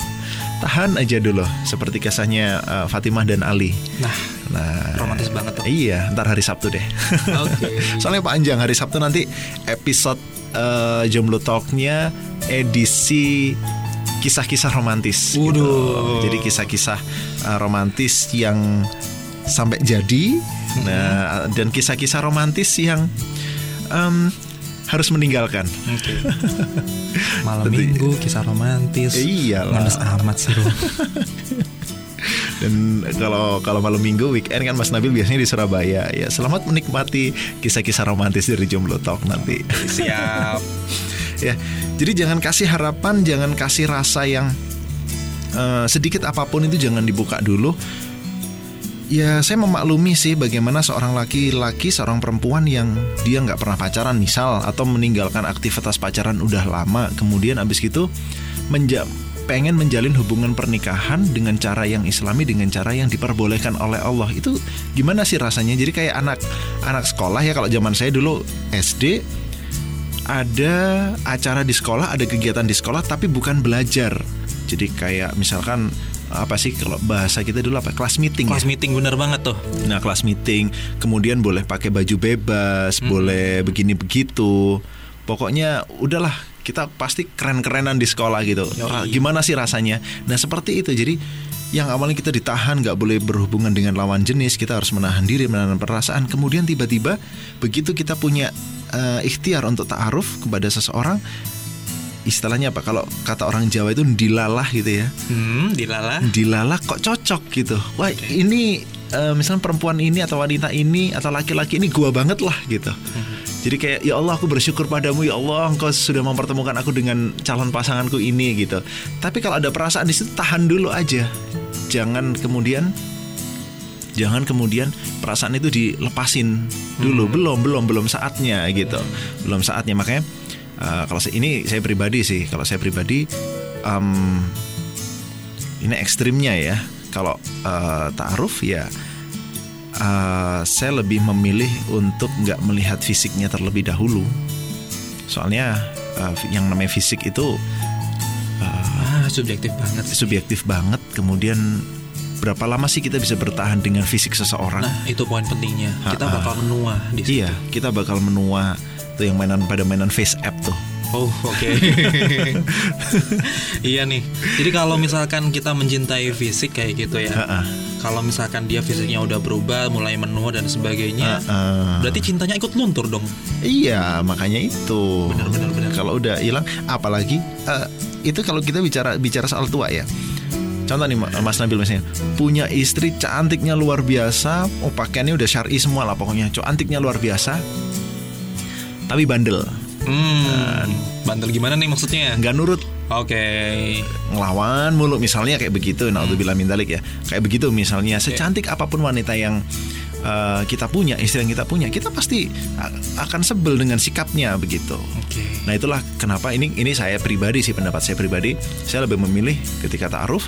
Tahan aja dulu. Seperti kisahnya eh, Fatimah dan Ali. Nah, nah romantis banget tuh. Iya, ntar hari Sabtu deh. Oke. (laughs) Soalnya panjang hari Sabtu nanti episode eh, Jomblo Talk-nya edisi kisah-kisah romantis. gitu. Waduh. Jadi kisah-kisah eh, romantis yang sampai jadi. Nah, dan kisah-kisah romantis yang em, harus meninggalkan. Oke. (laughs) Malam Tentu- minggu kisah romantis. Iyalah. Manis amat sih lu. (laughs) Dan kalau kalau malam minggu weekend kan Mas Nabil biasanya di Surabaya. Ya, selamat menikmati kisah-kisah romantis dari Jomblo Talk nanti. Siap. (laughs) ya jadi jangan kasih harapan jangan kasih rasa yang eh, sedikit apa pun itu jangan dibuka dulu ya saya memaklumi sih bagaimana seorang laki-laki seorang perempuan yang dia nggak pernah pacaran misal atau meninggalkan aktivitas pacaran udah lama kemudian abis gitu menja pengen menjalin hubungan pernikahan dengan cara yang islami dengan cara yang diperbolehkan oleh Allah itu gimana sih rasanya jadi kayak anak anak sekolah ya kalau zaman saya dulu SD ada acara di sekolah, ada kegiatan di sekolah, tapi bukan belajar. Jadi kayak misalkan apa sih kalau bahasa kita dulu apa kelas meeting Kelas ya? meeting bener banget tuh. Nah kelas meeting, kemudian boleh pakai baju bebas, boleh begini begitu. Pokoknya udahlah kita pasti keren-kerenan di sekolah gitu. Yoi. Ah, Gimana sih rasanya? Nah seperti itu. Jadi yang awalnya kita ditahan nggak boleh berhubungan dengan lawan jenis, kita harus menahan diri, menahan perasaan. Kemudian tiba-tiba begitu kita punya eh, ikhtiar untuk ta'aruf kepada seseorang, istilahnya apa? Kalau kata orang Jawa itu dilalah gitu ya Hmm, dilala. dilalah kok cocok gitu. Wah ini eh, misalnya perempuan ini atau wanita ini atau laki-laki ini gua banget lah gitu. Jadi kayak ya Allah aku bersyukur padamu ya Allah engkau sudah mempertemukan aku dengan calon pasanganku ini gitu. Tapi kalau ada perasaan di situ tahan dulu aja. Jangan kemudian jangan kemudian perasaan itu dilepasin dulu. Belum belum belum saatnya gitu. Belum saatnya. Makanya eh, kalau saya, ini saya pribadi sih. Kalau saya pribadi em, ini ekstrimnya ya. Kalau eh, taaruf ya eh, saya lebih memilih untuk nggak melihat fisiknya terlebih dahulu soalnya eh, yang namanya fisik itu Ah, subjektif banget sih. subjektif banget kemudian berapa lama sih kita bisa bertahan dengan fisik seseorang Nah, itu poin pentingnya. Kita Ha-ha. bakal menua di situ. Iya, kita bakal menua tuh yang mainan pada mainan face app tuh. Oh oke. (laughs) iya nih. Jadi kalau misalkan kita mencintai fisik kayak gitu ya. Ha-ha. Kalau misalkan dia fisiknya udah berubah, mulai menua dan sebagainya, Ha-ha. berarti cintanya ikut luntur dong. Iya, makanya itu. Benar, benar, benar. Kalau udah hilang, apalagi eh, itu kalau kita bicara bicara soal tua ya. Contoh nih Ma- Mas Nabil misalnya punya istri cantiknya luar biasa, oh pakaiannya udah syar'i semua lah pokoknya, cantiknya luar biasa, tapi bandel, Hmm. Bandel gimana nih maksudnya? nggak nurut Oke. ngelawan mulu misalnya kayak begitu naudzubillah min dzalik ya kayak begitu misalnya secantik apa pun wanita yang eh, kita punya istri yang kita punya kita pasti akan sebel dengan sikapnya begitu Oke. nah itulah kenapa ini ini saya pribadi sih pendapat saya pribadi saya lebih memilih ketika taaruf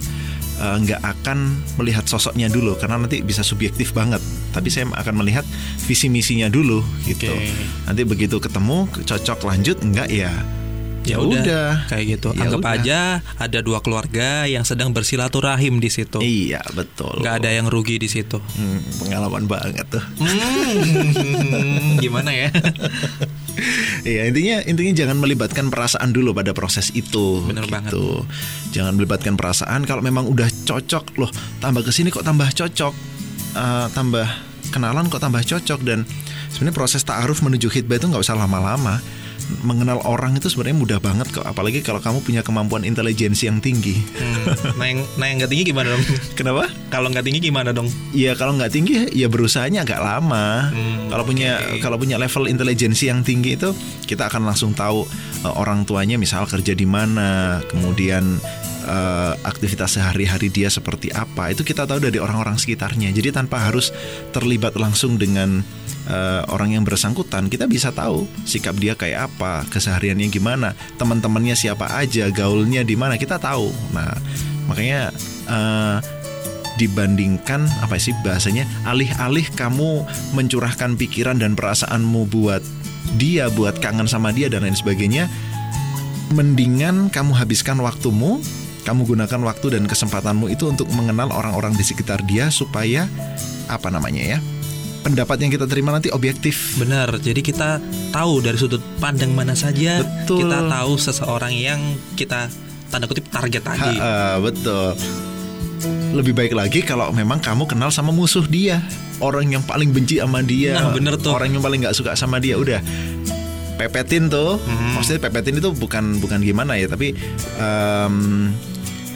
eh, nggak akan melihat sosoknya dulu karena nanti bisa subjektif banget tapi saya akan melihat visi misinya dulu gitu Oke. nanti begitu ketemu cocok lanjut enggak ya Ya udah. udah, kayak gitu. Ya Anggap udah. aja ada dua keluarga yang sedang bersilaturahim di situ. iya betul Nggak ada yang rugi di situ. Hmm, pengalaman banget tuh. Hmm, (laughs) gimana ya? (laughs) Iya intinya intinya jangan melibatkan perasaan dulu pada proses itu. Bener banget. Jangan melibatkan perasaan. Kalau memang udah cocok loh, tambah ke sini kok tambah cocok, Eh, tambah kenalan kok tambah cocok dan sebenarnya proses taaruf menuju hitbah itu nggak usah lama-lama. Mengenal orang itu sebenarnya mudah banget kok, apalagi kalau kamu punya kemampuan intelijensi yang tinggi. Hmm, nah yang (laughs) nah yang nggak tinggi gimana dong? Kenapa? Kalau nggak tinggi gimana dong? Ya kalau nggak tinggi ya berusahanya agak lama. Hmm, kalau punya oke. kalau punya level intelijensi yang tinggi itu kita akan langsung tahu eh, orang tuanya misal kerja di mana, kemudian eh, aktivitas sehari-hari dia seperti apa. Itu kita tahu dari orang-orang sekitarnya. Jadi tanpa harus terlibat langsung dengan eh, orang yang bersangkutan, kita bisa tahu sikap dia kayak apa, kesehariannya gimana, teman-temannya siapa aja, gaulnya di mana, kita tahu. Nah, makanya eh, dibandingkan apa sih bahasanya alih-alih kamu mencurahkan pikiran dan perasaanmu buat dia buat kangen sama dia dan lain sebagainya mendingan kamu habiskan waktumu kamu gunakan waktu dan kesempatanmu itu untuk mengenal orang-orang di sekitar dia supaya apa namanya ya pendapat yang kita terima nanti objektif Benar. Jadi kita tahu dari sudut pandang mana saja Betul. kita tahu seseorang yang kita tanda kutip target tadi. Ha-ha, betul. Lebih baik lagi kalau memang kamu kenal sama musuh dia, orang yang paling benci sama dia, Nah, bener tuh. orang yang paling nggak suka sama dia, udah pepetin tuh. Hmm. Maksudnya pepetin itu bukan bukan gimana ya, tapi em,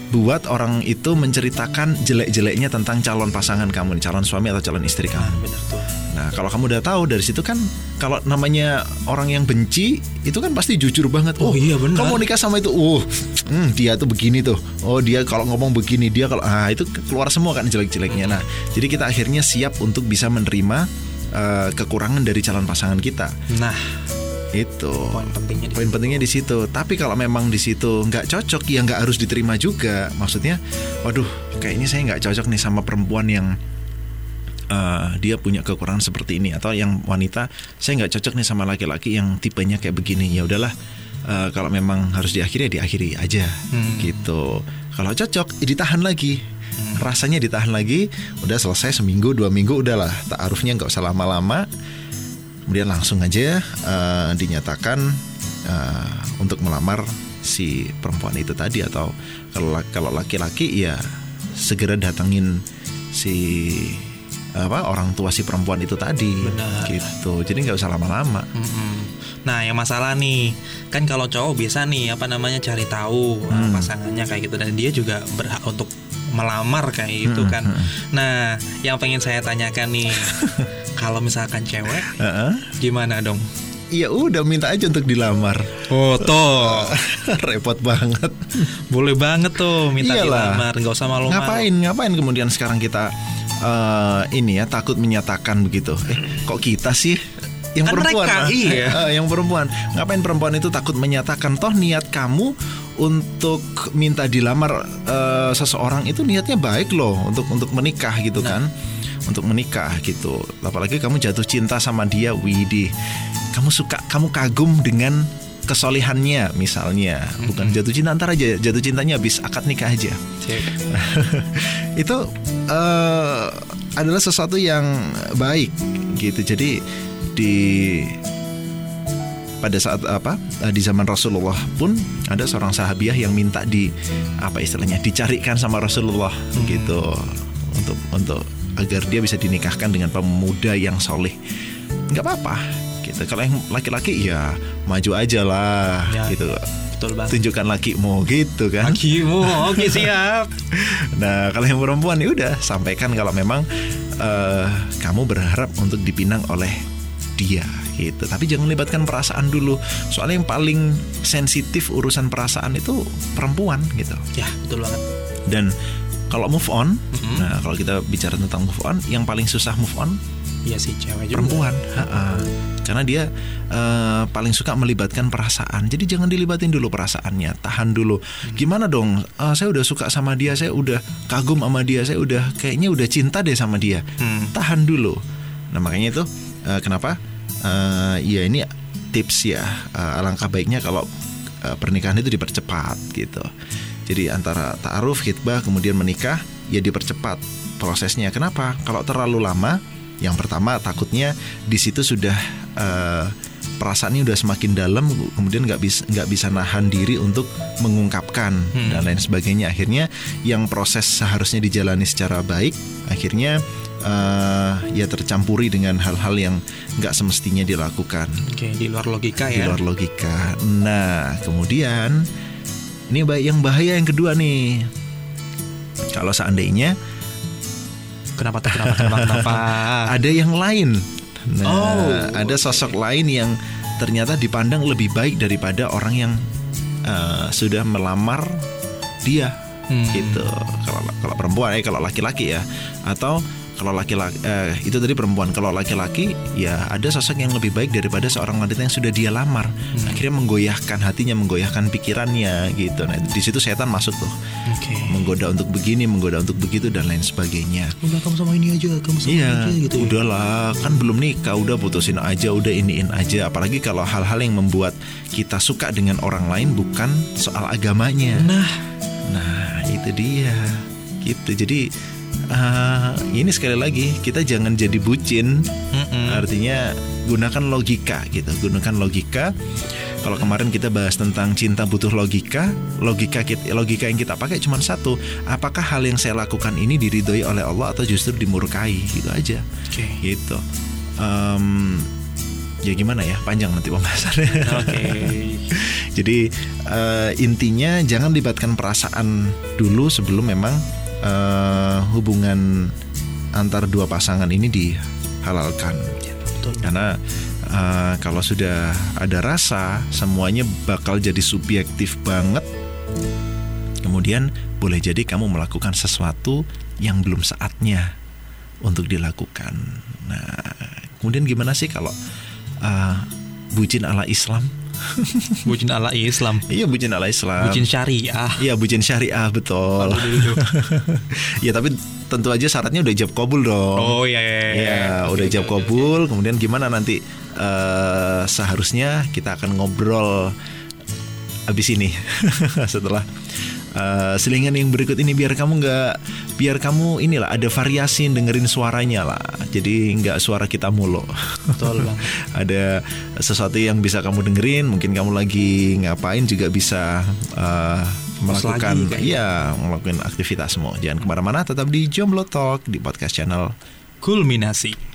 buat orang itu menceritakan jelek-jeleknya tentang calon pasangan kamu, nih, calon suami atau calon istri kamu. Nah, benar tuh. Nah, kalau kamu udah tahu dari situ kan kalau namanya orang yang benci itu kan pasti jujur banget. Oh, iya, benar. Kamu nikah sama itu, uh, hmm, dia tuh begini tuh. Oh, dia kalau ngomong begini, dia kalau ah itu keluar semua kan jelek-jeleknya. Nah, jadi kita akhirnya siap untuk bisa menerima eh, kekurangan dari calon pasangan kita. Nah, Itu. poin pentingnya di Poin pentingnya di situ. Tapi kalau memang di situ nggak cocok, ya nggak harus diterima juga. Maksudnya, waduh, kayaknya saya nggak cocok nih sama perempuan yang eh, dia punya kekurangan seperti ini atau yang wanita saya nggak cocok nih sama laki-laki yang tipenya kayak begini. Ya udahlah, eh, kalau memang harus diakhiri ya diakhiri aja, Hmm. gitu. Kalau cocok, ya ditahan lagi. Rasanya ditahan lagi, udah selesai seminggu dua minggu udahlah. Taarufnya nggak usah lama-lama kemudian langsung aja eh, dinyatakan eh, untuk melamar si perempuan itu tadi atau kalau la- kalau laki-laki ya segera datangin si apa orang tua si perempuan itu tadi Benar. gitu jadi nggak usah lama-lama. Nah, yang masalah nih, kan kalau cowok biasa nih apa namanya cari tahu uh, Hmm. pasangannya kayak gitu dan dia juga berhak untuk melamar kayak gitu Hmm, kan. Nah, yang pengen saya tanyakan nih, (laughs) kalau misalkan cewek gimana dong? ya udah minta aja untuk dilamar Oh, tuh. (laughs) repot banget Boleh banget tuh minta Iyalah. dilamar, nggak usah malu-malu. ngapain ngapain kemudian sekarang kita eh, ini ya takut menyatakan begitu eh kok kita sih yang Kan perempuan mereka, (laughs) iya. Eh, yang perempuan ngapain perempuan itu takut menyatakan toh niat kamu untuk minta dilamar eh, seseorang itu niatnya baik loh untuk untuk menikah gitu Nah. kan. Untuk menikah gitu. Apalagi kamu jatuh cinta sama dia Widih. Kamu suka kamu kagum dengan kesolihannya misalnya. Bukan jatuh cinta antar aja jatuh cintanya habis akad nikah aja. (laughs) Itu eh, adalah sesuatu yang baik gitu. Jadi di pada saat apa eh, di zaman Rasulullah pun ada seorang sahabiah yang minta di apa istilahnya dicarikan sama Rasulullah gitu untuk untuk agar dia bisa dinikahkan dengan pemuda yang soleh nggak apa-apa gitu kalau yang laki-laki ya maju aja lah Ya. gitu Betul banget. tunjukkan lakimu gitu kan Lakimu, oke siap. (laughs) Nah, kalau yang perempuan ya udah sampaikan kalau memang eh, kamu berharap untuk dipinang oleh dia gitu. Tapi jangan libatkan perasaan dulu. Soalnya yang paling sensitif urusan perasaan itu perempuan gitu. Ya, betul banget. Dan kalau move on, Mm-mm. nah kalau kita bicara tentang move on, yang paling susah move on Iya sih cewek juga. perempuan, Ha-ha. karena dia eh, paling suka melibatkan perasaan. Jadi jangan dilibatin dulu perasaannya, tahan dulu. Gimana dong? Eh, saya udah suka sama dia, saya udah kagum sama dia, saya udah kayaknya udah cinta deh sama dia. Hmm. Tahan dulu. Nah makanya itu eh, kenapa? Eh, ya ini tips ya. Eh, alangkah baiknya kalau eh, pernikahan itu dipercepat gitu. Jadi antara ta'aruf, khitbah, kemudian menikah, ya dipercepat prosesnya. Kenapa? Kalau terlalu lama, yang pertama takutnya di situ sudah eh, perasaannya udah semakin dalam, kemudian nggak bisa nggak bisa nahan diri untuk mengungkapkan Hmm. dan lain sebagainya. Akhirnya yang proses seharusnya dijalani secara baik, akhirnya eh, ya tercampuri dengan hal-hal yang nggak semestinya dilakukan Oke, di luar logika di ya. luar logika. Nah, kemudian ini yang bahaya yang kedua nih. Kalau seandainya Kenapa tuh? Kenapa? Kenapa? kenapa? (laughs) ada yang lain, nah, Oh, ada sosok lain yang ternyata dipandang lebih baik daripada orang yang eh, sudah melamar dia, Hmm. gitu. Kalau kalau perempuan, eh kalau laki-laki ya, atau kalau laki-laki eh, itu tadi perempuan, kalau laki-laki ya ada sosok yang lebih baik daripada seorang wanita yang sudah dia lamar. Akhirnya menggoyahkan hatinya, menggoyahkan pikirannya gitu. Nah, di situ setan masuk tuh. Oke. Menggoda untuk begini, menggoda untuk begitu dan lain sebagainya. Udah kamu sama ini aja, kamu sama Iya, ini aja gitu. ya. udahlah, kan belum nikah, udah putusin aja, udah iniin aja. Apalagi kalau hal-hal yang membuat kita suka dengan orang lain bukan soal agamanya. Nah, Nah, itu dia. Gitu. Jadi eh, ini sekali lagi kita jangan jadi bucin. mm-mm. Artinya gunakan logika gitu. Gunakan logika. Kalau kemarin kita bahas tentang cinta butuh logika, logika kita, logika yang kita pakai cuma satu. Apakah hal yang saya lakukan ini diridhoi oleh Allah atau justru dimurkai? Gitu aja. Oke. Gitu. Em, ya gimana ya? Panjang nanti pembahasannya. Oke. (laughs) Jadi eh, intinya jangan libatkan perasaan dulu sebelum memang eh, hubungan antar dua pasangan ini dihalalkan. Ya, betul. Karena eh, kalau sudah ada rasa, semuanya bakal jadi subjektif banget. Kemudian boleh jadi kamu melakukan sesuatu yang belum saatnya untuk dilakukan. Nah, kemudian gimana sih kalau eh, bucin ala Islam? (laughs) Bucin ala Islam. Iya bucin ala Islam. Bucin syariah. Iya bucin syariah betul. Aduh, aduh, (laughs) aduh. ya tapi tentu aja syaratnya udah jawab kabul dong. Oh iya iya. iya. Ya udah Oke, jawab oke. kabul. Kemudian gimana nanti eh, seharusnya kita akan ngobrol abis ini (laughs) setelah eh, selingan yang berikut ini biar kamu nggak biar kamu inilah ada variasi dengerin suaranya lah. Jadi nggak suara kita mulu. Betul bang. (laughs) ada sesuatu yang bisa kamu dengerin mungkin kamu lagi ngapain juga bisa uh, melakukan lagi kayaknya. iya melakukan aktivitasmu jangan ke mana-mana tetap di Jomblo Talk di podcast channel Kulminasi.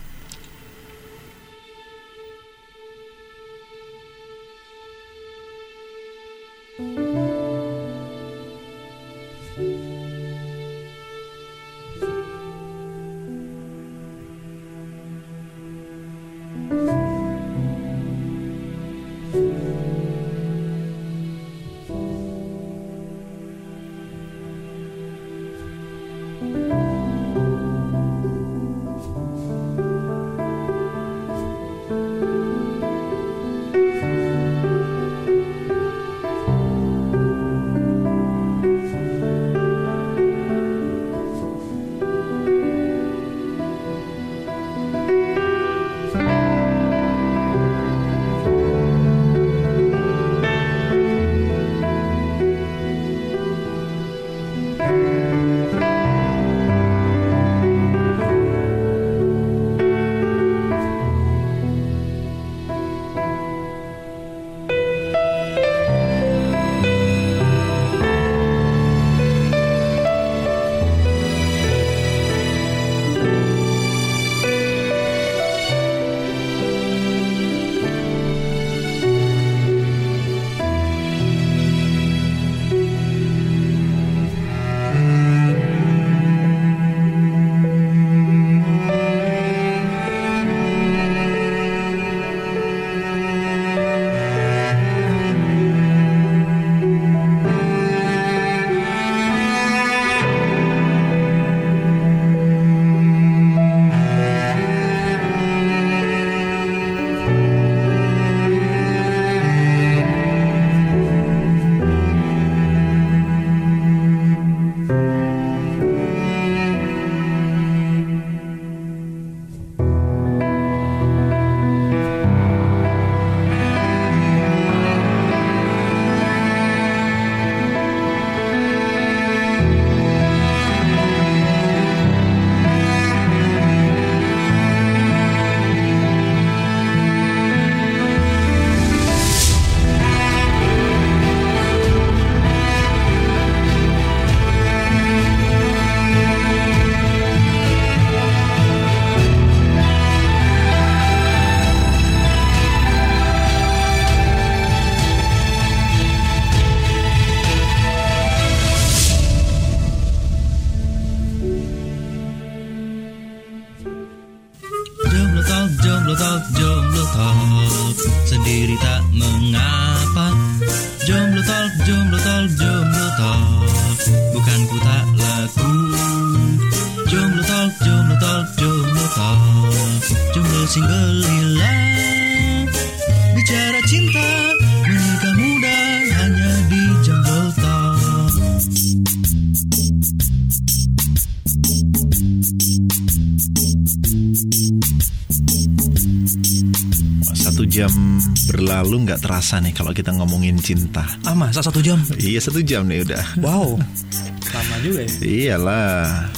Berlalu nggak terasa nih kalau kita ngomongin cinta. Ah masa satu jam? Iya satu jam nih udah. Wow, (laughs) lama juga ya. Iyalah.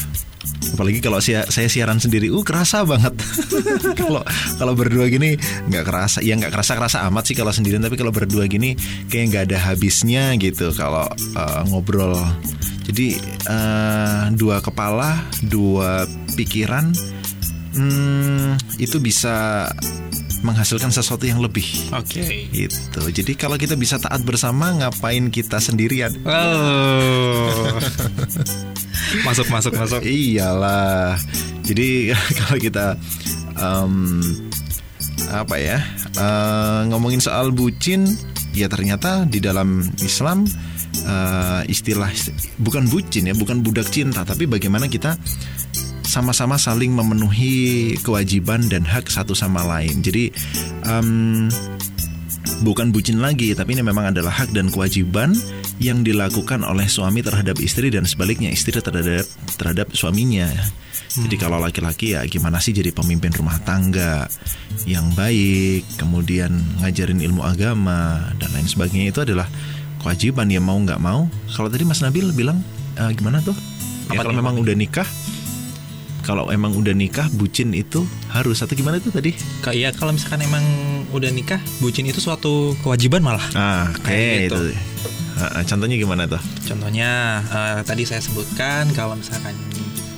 Apalagi kalau saya, saya siaran sendiri, uh kerasa banget. (laughs) Kalau kalau berdua gini nggak kerasa, ya nggak kerasa kerasa amat sih kalau sendirian. Tapi kalau berdua gini kayak nggak ada habisnya gitu kalau uh, ngobrol. Jadi uh, dua kepala, dua pikiran, hmm, itu bisa menghasilkan sesuatu yang lebih. Oke. Gitu. Jadi kalau kita bisa taat bersama, ngapain kita sendirian? Oh. (laughs) masuk masuk masuk. Iyalah. Jadi (laughs) kalau kita em, apa ya eh, ngomongin soal bucin, ya ternyata di dalam Islam eh, istilah bukan bucin ya, bukan budak cinta, tapi bagaimana kita sama-sama saling memenuhi kewajiban dan hak satu sama lain. Jadi em, bukan bucin lagi, tapi ini memang adalah hak dan kewajiban yang dilakukan oleh suami terhadap istri dan sebaliknya istri terhadap terhadap suaminya. Jadi kalau laki-laki ya gimana sih jadi pemimpin rumah tangga yang baik, kemudian ngajarin ilmu agama dan lain sebagainya itu adalah kewajiban ya mau nggak mau. Kalau tadi Mas Nabil bilang eh, gimana tuh? Ya, Apa kalau memang udah nikah, kalau emang udah nikah bucin itu harus atau gimana tuh tadi? Kayak iya kalau misalkan emang udah nikah, bucin itu suatu kewajiban malah. Ah, Kayak kayak gitu. itu. Contohnya gimana tuh? Contohnya eh, tadi saya sebutkan kalau misalkan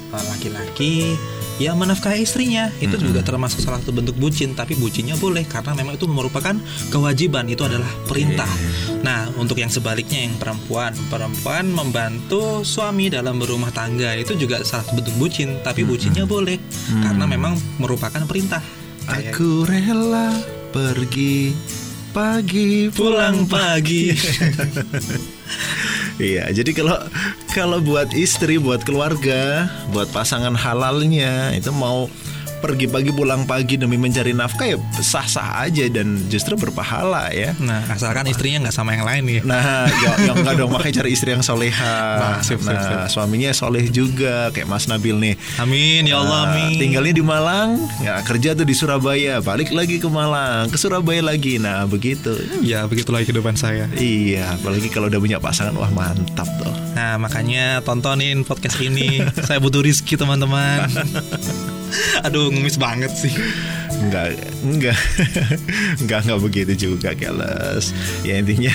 eh, laki-laki ya menafkahi istrinya itu juga termasuk salah satu bentuk bucin tapi bucinnya boleh karena memang itu merupakan kewajiban itu adalah perintah. Nah untuk yang sebaliknya yang perempuan perempuan membantu suami dalam berumah tangga itu juga salah satu bentuk bucin tapi bucinnya boleh karena memang merupakan perintah. Aku rela pergi pagi pulang pagi. (laughs) Iya, jadi kalau kalau buat istri, buat keluarga, buat pasangan halalnya itu mau pergi pagi pulang pagi demi mencari nafkah ya sah-sah aja dan justru berpahala ya. Nah asalkan istrinya nggak sama yang lain ya. Nah, ya, yang enggak dong makanya cari istri yang soleha. Nah, sip, sip, Nah, suaminya soleh juga kayak Mas Nabil nih. Amin ya Allah Nah, amin. tinggalnya di Malang, ya kerja tuh di Surabaya, balik lagi ke Malang, ke Surabaya lagi. Nah, begitu. Ya begitulah kehidupan saya. Iya, apalagi kalau udah punya pasangan, wah mantap tuh. Nah makanya tontonin podcast ini. saya butuh rizki teman-teman. (laughs) (laughs) Aduh ngemis banget sih. Enggak, enggak, (laughs) enggak, enggak begitu juga, Keles. Ya intinya,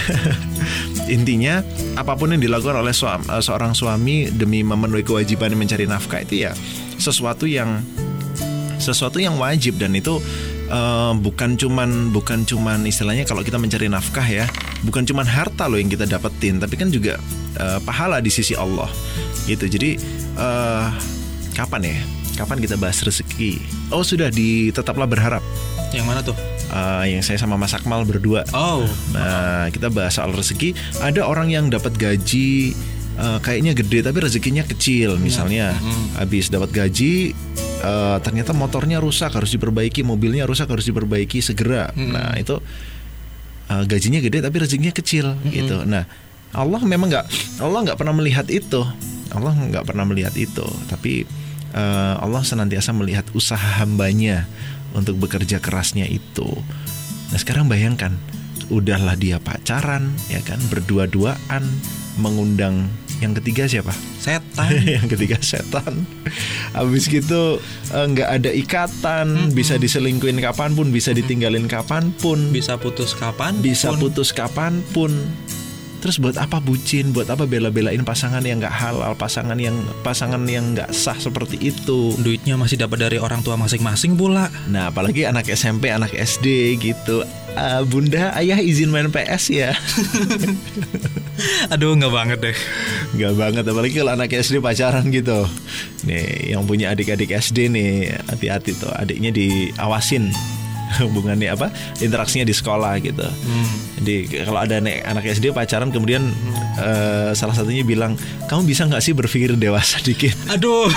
(laughs) intinya apa pun yang dilakukan oleh suam- eh, seorang suami demi memenuhi kewajiban mencari nafkah itu ya sesuatu yang sesuatu yang wajib. Dan itu eh, bukan cuman bukan cuman istilahnya kalau kita mencari nafkah ya bukan cuman harta loh yang kita dapetin tapi kan juga eh, pahala di sisi Allah. Gitu. Jadi eh, kapan ya kapan kita bahas rezeki oh sudah di tetaplah berharap Yang mana tuh? Eh, yang saya sama Mas Akmal berdua Oh, Nah, kita bahas soal rezeki. Ada orang yang dapat gaji eh, kayaknya gede tapi rezekinya kecil. Misalnya, habis dapat gaji eh, ternyata motornya rusak harus diperbaiki, mobilnya rusak harus diperbaiki segera. Nah, itu eh, gajinya gede tapi rezekinya kecil gitu. Nah, Allah memang nggak Allah nggak pernah melihat itu. Allah nggak pernah melihat itu, tapi eh, Allah senantiasa melihat usaha hambanya untuk bekerja kerasnya itu. Nah sekarang bayangkan, udahlah dia pacaran, ya kan, berdua-duaan, mengundang yang ketiga siapa? setan. (laughs) yang ketiga setan. Habis gitu eh, nggak ada ikatan, bisa diselingkuin kapan pun, bisa ditinggalin kapan pun, Bisa putus kapan? bisa pun. putus kapan pun. Terus buat apa bucin? Buat apa bela-belain pasangan yang nggak halal, pasangan yang pasangan yang nggak sah seperti itu? Duitnya masih dapat dari orang tua masing-masing pula. Nah, apalagi anak SMP, anak SD gitu. Ah, bunda, ayah izin main PS ya. (laughs) Aduh nggak banget deh. Nggak banget, apalagi kalau anak SD pacaran gitu. Nih, yang punya adik-adik SD nih, hati-hati tuh, adiknya diawasin. Hubungannya apa interaksinya di sekolah gitu. Hmm. Jadi kalau ada anak, anak SD pacaran kemudian eh, salah satunya bilang kamu bisa nggak sih berpikir dewasa dikit? Aduh. (laughs)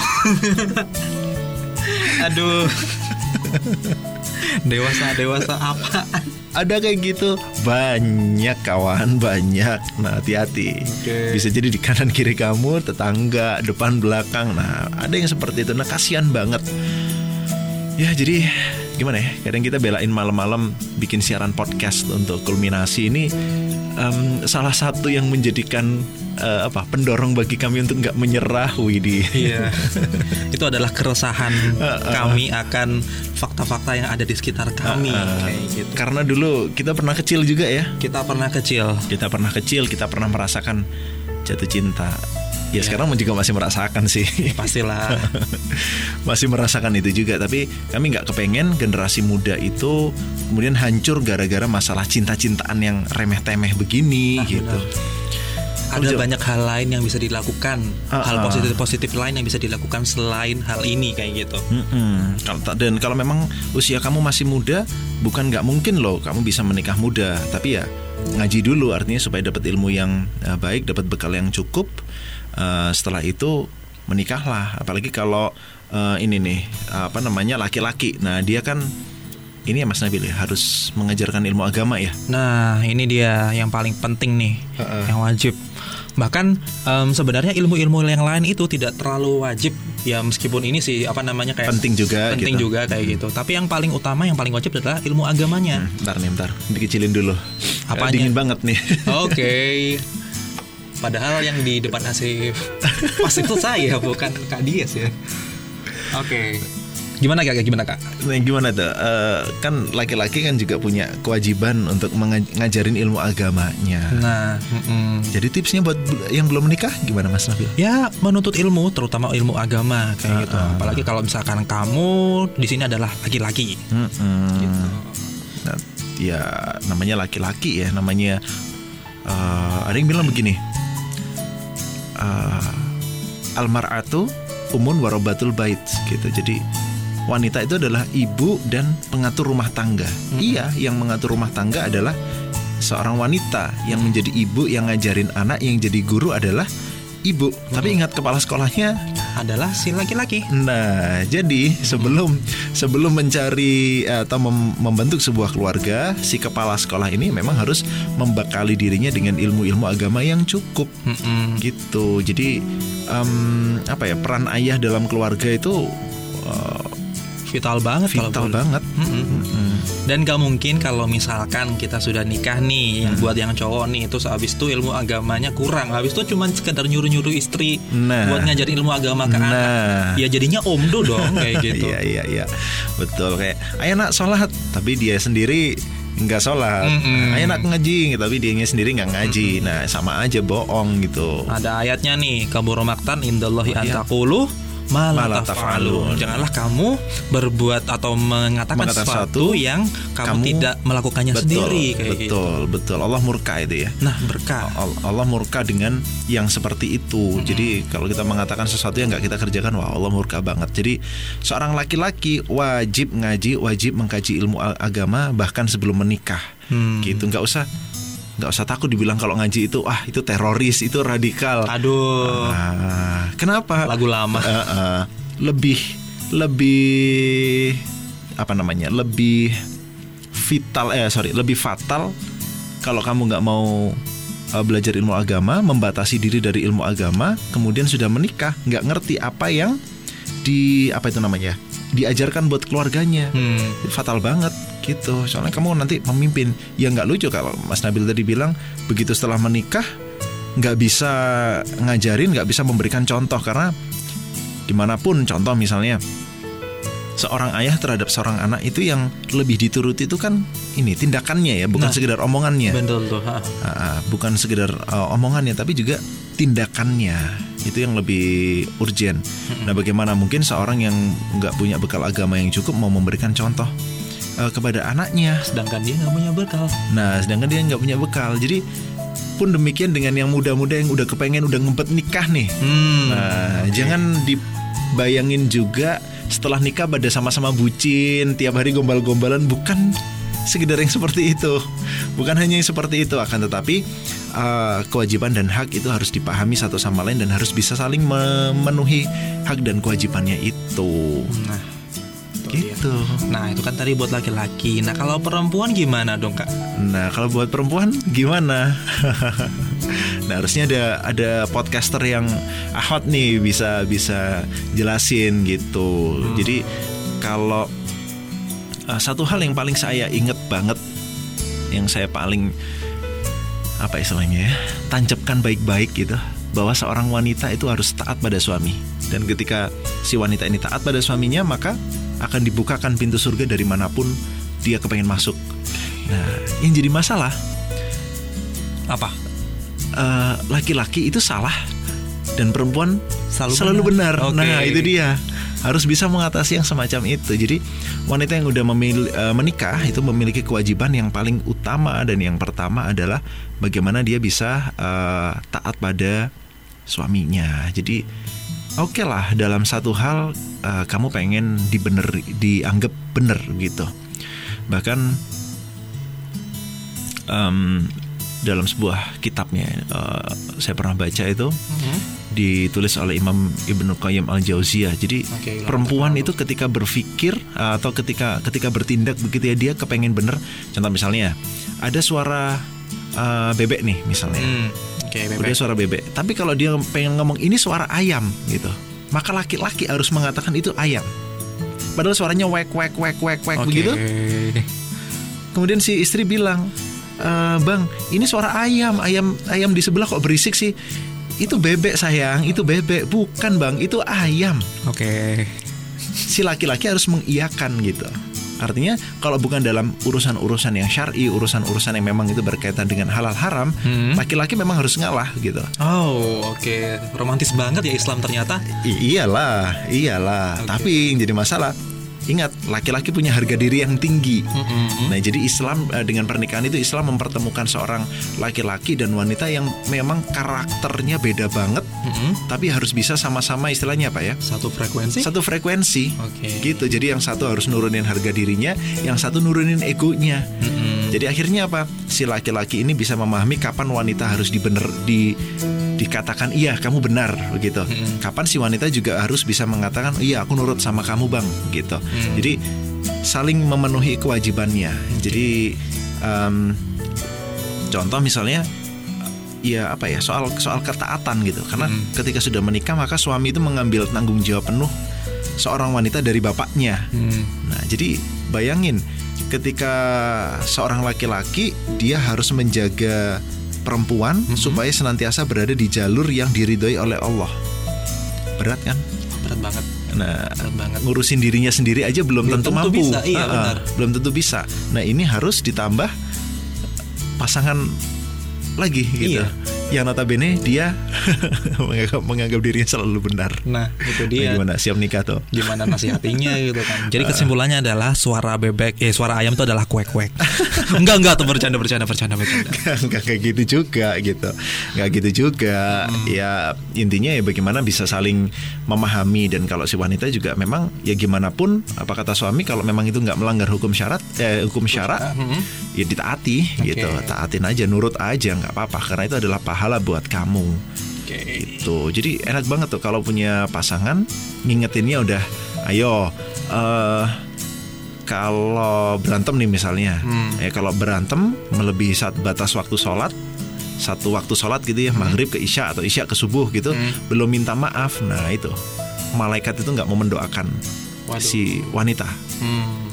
Aduh. (laughs) dewasa dewasa apa? Ada kayak gitu banyak kawan banyak. Nah hati-hati. Oke. Bisa jadi di kanan kiri kamu tetangga depan belakang. Nah ada yang seperti itu. Nah kasihan banget. Ya jadi gimana ya? Kadang kita belain malam-malam bikin siaran podcast untuk kulminasi ini em, salah satu yang menjadikan eh, apa pendorong bagi kami untuk nggak menyerah, Widi. Iya. (laughs) Itu adalah keresahan kami akan fakta-fakta yang ada di sekitar kami. Eh, Kayak gitu. Karena dulu kita pernah kecil juga ya. Kita pernah kecil. Kita pernah kecil, kita pernah merasakan jatuh cinta. Ya Iya. sekarang juga masih merasakan sih. Pastilah. (laughs) masih merasakan itu juga tapi kami nggak kepengen generasi muda itu kemudian hancur gara-gara masalah cinta-cintaan yang remeh-temeh begini Nah, gitu. Ada Jo. banyak hal lain yang bisa dilakukan, Ah, hal ah. positif-positif lain yang bisa dilakukan selain hal ini kayak gitu. Kalau ta- dan kalau memang usia kamu masih muda, bukan nggak mungkin loh kamu bisa menikah muda, tapi ya ngaji dulu artinya supaya dapat ilmu yang eh, baik, dapat bekal yang cukup. Eh, setelah itu menikahlah, apalagi kalau eh, ini nih apa namanya laki-laki. Nah dia kan ini ya Mas Nabil ya harus mengajarkan ilmu agama ya. Nah, ini dia yang paling penting nih, Heeh. yang wajib. Bahkan em, sebenarnya ilmu-ilmu yang lain itu tidak terlalu wajib ya meskipun ini sih apa namanya kayak Penting juga penting gitu. juga kayak gitu. Tapi yang paling utama yang paling wajib adalah ilmu agamanya. Hmm, Ntar nih, ntar dikecilin dulu. Eh, Dingin banget nih. Oke. (laughs) Padahal yang di depan Asif pas itu saya bukan Kak Dias ya. Oke. Gimana kak? Gimana kak? Nah, gimana tuh? Eh, kan laki-laki kan juga punya kewajiban untuk menga- ngajarin ilmu agamanya. Nah, mm-mm. Jadi tipsnya buat yang belum menikah gimana Mas Nabil? ya menuntut ilmu, terutama ilmu agama kayak gitu. Ah, ah. Apalagi kalau misalkan kamu di sini adalah laki-laki. Gitu. Nah, ya namanya laki-laki ya, namanya eh, ada yang bilang begini. Eh, almar'atu umun warobatul bait gitu. Jadi wanita itu adalah ibu dan pengatur rumah tangga. Iya, yang mengatur rumah tangga adalah seorang wanita yang menjadi ibu yang ngajarin anak yang jadi guru adalah ibu. Tapi ingat kepala sekolahnya Adalah si laki-laki. Nah, jadi sebelum sebelum mencari atau mem- membentuk sebuah keluarga, si kepala sekolah ini memang harus membekali dirinya dengan ilmu-ilmu agama yang cukup Mm-mm. gitu. Jadi em, apa ya peran ayah dalam keluarga itu eh, Vital banget vital banget. Mm-mm. Mm-mm. Dan gak mungkin kalau misalkan kita sudah nikah nih, yang Hmm. buat yang cowok nih, terus habis itu ilmu agamanya kurang, habis itu cuma sekedar nyuruh-nyuruh istri Nah. buat ngajarin ilmu agama ke Nah. anak. Ya jadinya omdo dong kayak (laughs) gitu. Iya iya iya betul kayak ayo nak sholat tapi dia sendiri nggak sholat. Mm-mm. Ayo nak ngaji tapi dianya sendiri nggak ngaji. Nah sama aja bohong gitu. Ada ayatnya nih, kabur maktan indallahi Oh, iya. antakulu Mala malah taf'alun. Janganlah kamu berbuat atau mengatakan Mengatakan sesuatu yang kamu, kamu- tidak melakukannya betul, sendiri kayak gitu. betul, betul. Allah murka itu ya. Nah, berkah. Al- Allah murka dengan yang seperti itu. Jadi kalau kita mengatakan sesuatu yang nggak kita kerjakan, wah Allah murka banget. Jadi seorang laki-laki wajib ngaji, wajib mengkaji ilmu agama bahkan sebelum menikah. Hmm. Gitu nggak usah nggak usah takut dibilang kalau ngaji itu ah itu teroris, itu radikal. Aduh, Ah, kenapa? lagu lama. Eh, eh, lebih lebih apa namanya lebih vital eh sorry lebih fatal kalau kamu nggak mau eh, belajar ilmu agama membatasi diri dari ilmu agama kemudian sudah menikah nggak ngerti apa yang di apa itu namanya diajarkan buat keluarganya. Hmm. fatal banget gitu. Soalnya kamu nanti pemimpin ya nggak lucu kalau Mas Nabil tadi bilang begitu setelah menikah nggak bisa ngajarin nggak bisa memberikan contoh. Karena di mana pun contoh misalnya seorang ayah terhadap seorang anak itu yang lebih dituruti itu kan ini tindakannya ya bukan Nah. sekedar omongannya Betul tuh. ha. Bukan sekedar uh, omongannya tapi juga tindakannya itu yang lebih urgent. Nah, bagaimana mungkin seorang yang nggak punya bekal agama yang cukup mau memberikan contoh uh, kepada anaknya? Sedangkan dia nggak punya bekal. Nah, sedangkan dia nggak punya bekal. Jadi pun demikian dengan yang muda-muda yang udah kepengen udah ngempet nikah nih. Hmm. Nah, oke. jangan dibayangin juga setelah nikah pada sama-sama bucin tiap hari gombal-gombalan bukan sekedar yang seperti itu bukan hanya yang seperti itu akan tetapi uh, kewajiban dan hak itu harus dipahami satu sama lain dan harus bisa saling memenuhi hak dan kewajibannya itu Nah, dia. gitu Nah, itu kan tadi buat laki-laki. Nah, kalau perempuan gimana dong, Kak? Nah, kalau buat perempuan gimana? (laughs) nah, harusnya ada ada podcaster yang ahot nih bisa bisa jelasin gitu. Jadi kalau uh, satu hal yang paling saya inget banget yang saya paling apa istilahnya ya tancapkan baik-baik gitu bahwa seorang wanita itu harus taat pada suami dan ketika si wanita ini taat pada suaminya maka akan dibukakan pintu surga dari mana pun dia kepengen masuk nah yang jadi masalah Apa? Eh, laki-laki itu salah dan perempuan Selalu selalu, benar. benar. Oke. Nah itu dia harus bisa mengatasi yang semacam itu. Jadi wanita yang udah memil- eh, menikah itu memiliki kewajiban yang paling utama dan yang pertama adalah bagaimana dia bisa eh, taat pada suaminya. Jadi oke lah dalam satu hal eh, kamu pengen dibener dianggap bener gitu. Bahkan em, dalam sebuah kitabnya eh, saya pernah baca itu Mhm. ditulis oleh Imam Ibnu Qayyim al Jauziyah. Jadi ilmu perempuan itu ketika berpikir uh, atau ketika ketika bertindak begitu ya dia kepengen bener. Contoh misalnya ada suara uh, bebek nih misalnya. Oke, Udah bebek. suara bebek. Tapi kalau dia pengen ngomong ini suara ayam gitu, maka laki-laki harus mengatakan itu ayam. Padahal suaranya wek wek wek wek wek Oke. begitu. Kemudian si istri bilang, "E, bang, ini suara ayam, ayam ayam di sebelah kok berisik sih? Itu bebek sayang, itu bebek, bukan bang, itu ayam. Oke. Si laki-laki harus mengiyakan gitu. Artinya kalau bukan dalam urusan-urusan yang syar'i, urusan-urusan yang memang itu berkaitan dengan halal haram, Hmm. laki-laki memang harus ngalah gitu. Oh, oke. Romantis banget ya Islam ternyata. I- iyalah, iyalah. Oke. Tapi yang jadi masalah, ingat laki-laki punya harga diri yang tinggi. Mm-mm. Nah, jadi Islam eh, dengan pernikahan itu Islam mempertemukan seorang laki-laki dan wanita yang memang karakternya beda banget, Mm-mm. tapi harus bisa sama-sama istilahnya apa ya? Satu frekuensi. Satu frekuensi. Oke. Gitu. Jadi yang satu harus nurunin harga dirinya, yang satu nurunin egonya. Mm-mm. Jadi akhirnya apa? Si laki-laki ini bisa memahami kapan wanita harus dibener di dikatakan iya kamu benar begitu. Mm-mm. Kapan si wanita juga harus bisa mengatakan iya aku nurut sama kamu bang gitu. Mm. Jadi saling memenuhi kewajibannya. Jadi em, contoh misalnya ya apa ya soal soal ketaatan gitu. Karena Mm. ketika sudah menikah maka suami itu mengambil tanggung jawab penuh seorang wanita dari bapaknya. Hmm. Nah, jadi bayangin ketika seorang laki-laki dia harus menjaga perempuan Mhm. supaya senantiasa berada di jalur yang diridhoi oleh Allah. Berat kan? Berat banget. Nah, Berat banget. ngurusin dirinya sendiri aja belum, Belum tentu, tentu mampu. bisa, iya, Ah, ah, benar. belum tentu bisa. Nah, ini harus ditambah pasangan lagi gitu. Iya. Yang notabene dia (laughs) menganggap, menganggap dirinya selalu benar. Nah, itu Nah, dia. gimana siap nikah tuh? gimana nasihatinya (laughs) gitu kan. Jadi kesimpulannya adalah suara bebek eh suara ayam itu adalah kuek-kuek. (laughs) enggak enggak tuh bercanda bercanda bercanda bercanda. nggak kayak gitu juga gitu nggak gitu juga Hmm. ya intinya ya bagaimana bisa saling memahami dan kalau si wanita juga memang ya gimana pun apa kata suami kalau memang itu nggak melanggar hukum syarat eh, hukum syarat Hmm. ya ditaati Oke. gitu taatin aja nurut aja nggak apa-apa karena itu adalah pahala buat kamu Oke. gitu jadi enak banget tuh kalau punya pasangan ngingetinnya udah ayo eh kalau berantem nih misalnya Hmm. ya kalau berantem melebihi saat batas waktu sholat satu waktu sholat gitu ya maghrib ke isya atau isya ke subuh gitu Hmm. belum minta maaf nah itu malaikat itu nggak mau mendoakan Waduh. si wanita Hmm.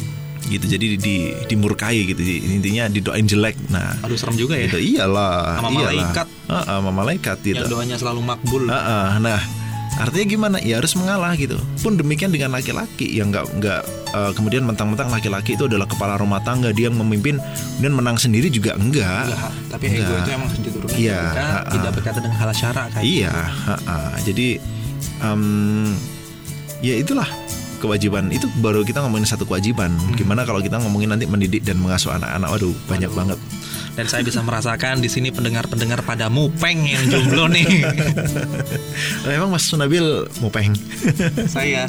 Gitu jadi di, dimurkai gitu intinya didoain jelek nah Aduh serem juga ya. gitu iyalah Sama iyalah. malaikat. Heeh, sama malaikat gitu Yang doanya selalu makbul. Heeh, nah artinya gimana ya harus mengalah gitu pun demikian dengan laki-laki yang nggak nggak eh, kemudian mentang-mentang laki-laki itu adalah kepala rumah tangga dia yang memimpin dan menang sendiri juga enggak Enggak, tapi ego Enggak. itu emang diturunkan Iya, ha-ha. tidak berkaitan dengan hal syara kayak iya gitu. ha-ha. jadi em, ya itulah kewajiban itu baru kita ngomongin satu kewajiban gimana kalau kita ngomongin nanti mendidik dan mengasuh anak-anak waduh banyak banget Dan saya bisa merasakan di sini pendengar-pendengar pada mupeng yang jomblo nih. (laughs) Emang Mas Sunabil mau peng? saya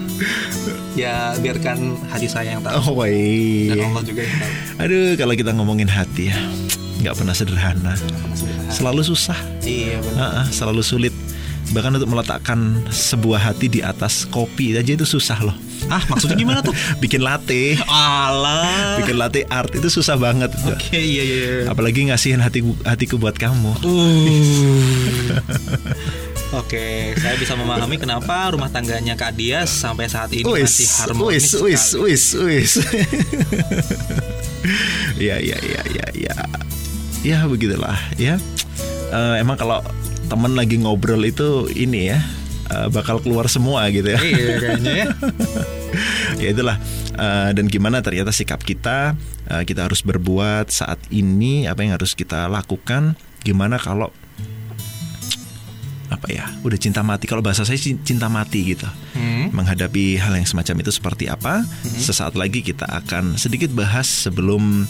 ya biarkan hati saya yang tahu Oh baik. dan Allah juga yang tahu. Aduh, kalau kita ngomongin hati ya, nggak pernah sederhana. Selalu susah, Iya benar. Ah, ah, selalu sulit. Bahkan untuk meletakkan sebuah hati di atas kopi aja itu susah loh. Ah maksudnya gimana tuh? (laughs) Bikin latte, Alah. bikin latte art itu susah banget. Oke iya iya. iya. Apalagi ngasihin hati hatiku buat kamu. Uh. (laughs) Oke, saya bisa memahami kenapa rumah tangganya Kak Dias sampai saat ini masih Wis, harmonis. wis, wis, wis, wis. ya, ya, ya, ya, ya. Ya begitulah ya. Eh, emang kalau temen lagi ngobrol itu ini ya eh, bakal keluar semua gitu ya. Iya kayaknya ya. (laughs) ya itulah Eh, dan gimana ternyata sikap kita eh, kita harus berbuat saat ini apa yang harus kita lakukan gimana kalau apa ya udah cinta mati kalau bahasa saya cin- cinta mati gitu Hmm. menghadapi hal yang semacam itu seperti apa sesaat lagi kita akan sedikit bahas sebelum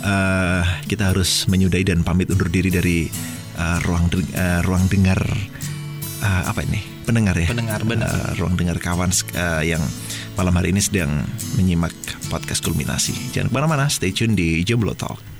eh, kita harus menyudahi dan pamit undur diri dari eh, ruang deng- eh, ruang dengar eh, apa ini? Pendengar ya? Pendengar, benar. Eh, ruang dengar kawan eh, yang malam hari ini sedang menyimak podcast kulminasi. Jangan ke mana-mana stay tune di Jomblo Talk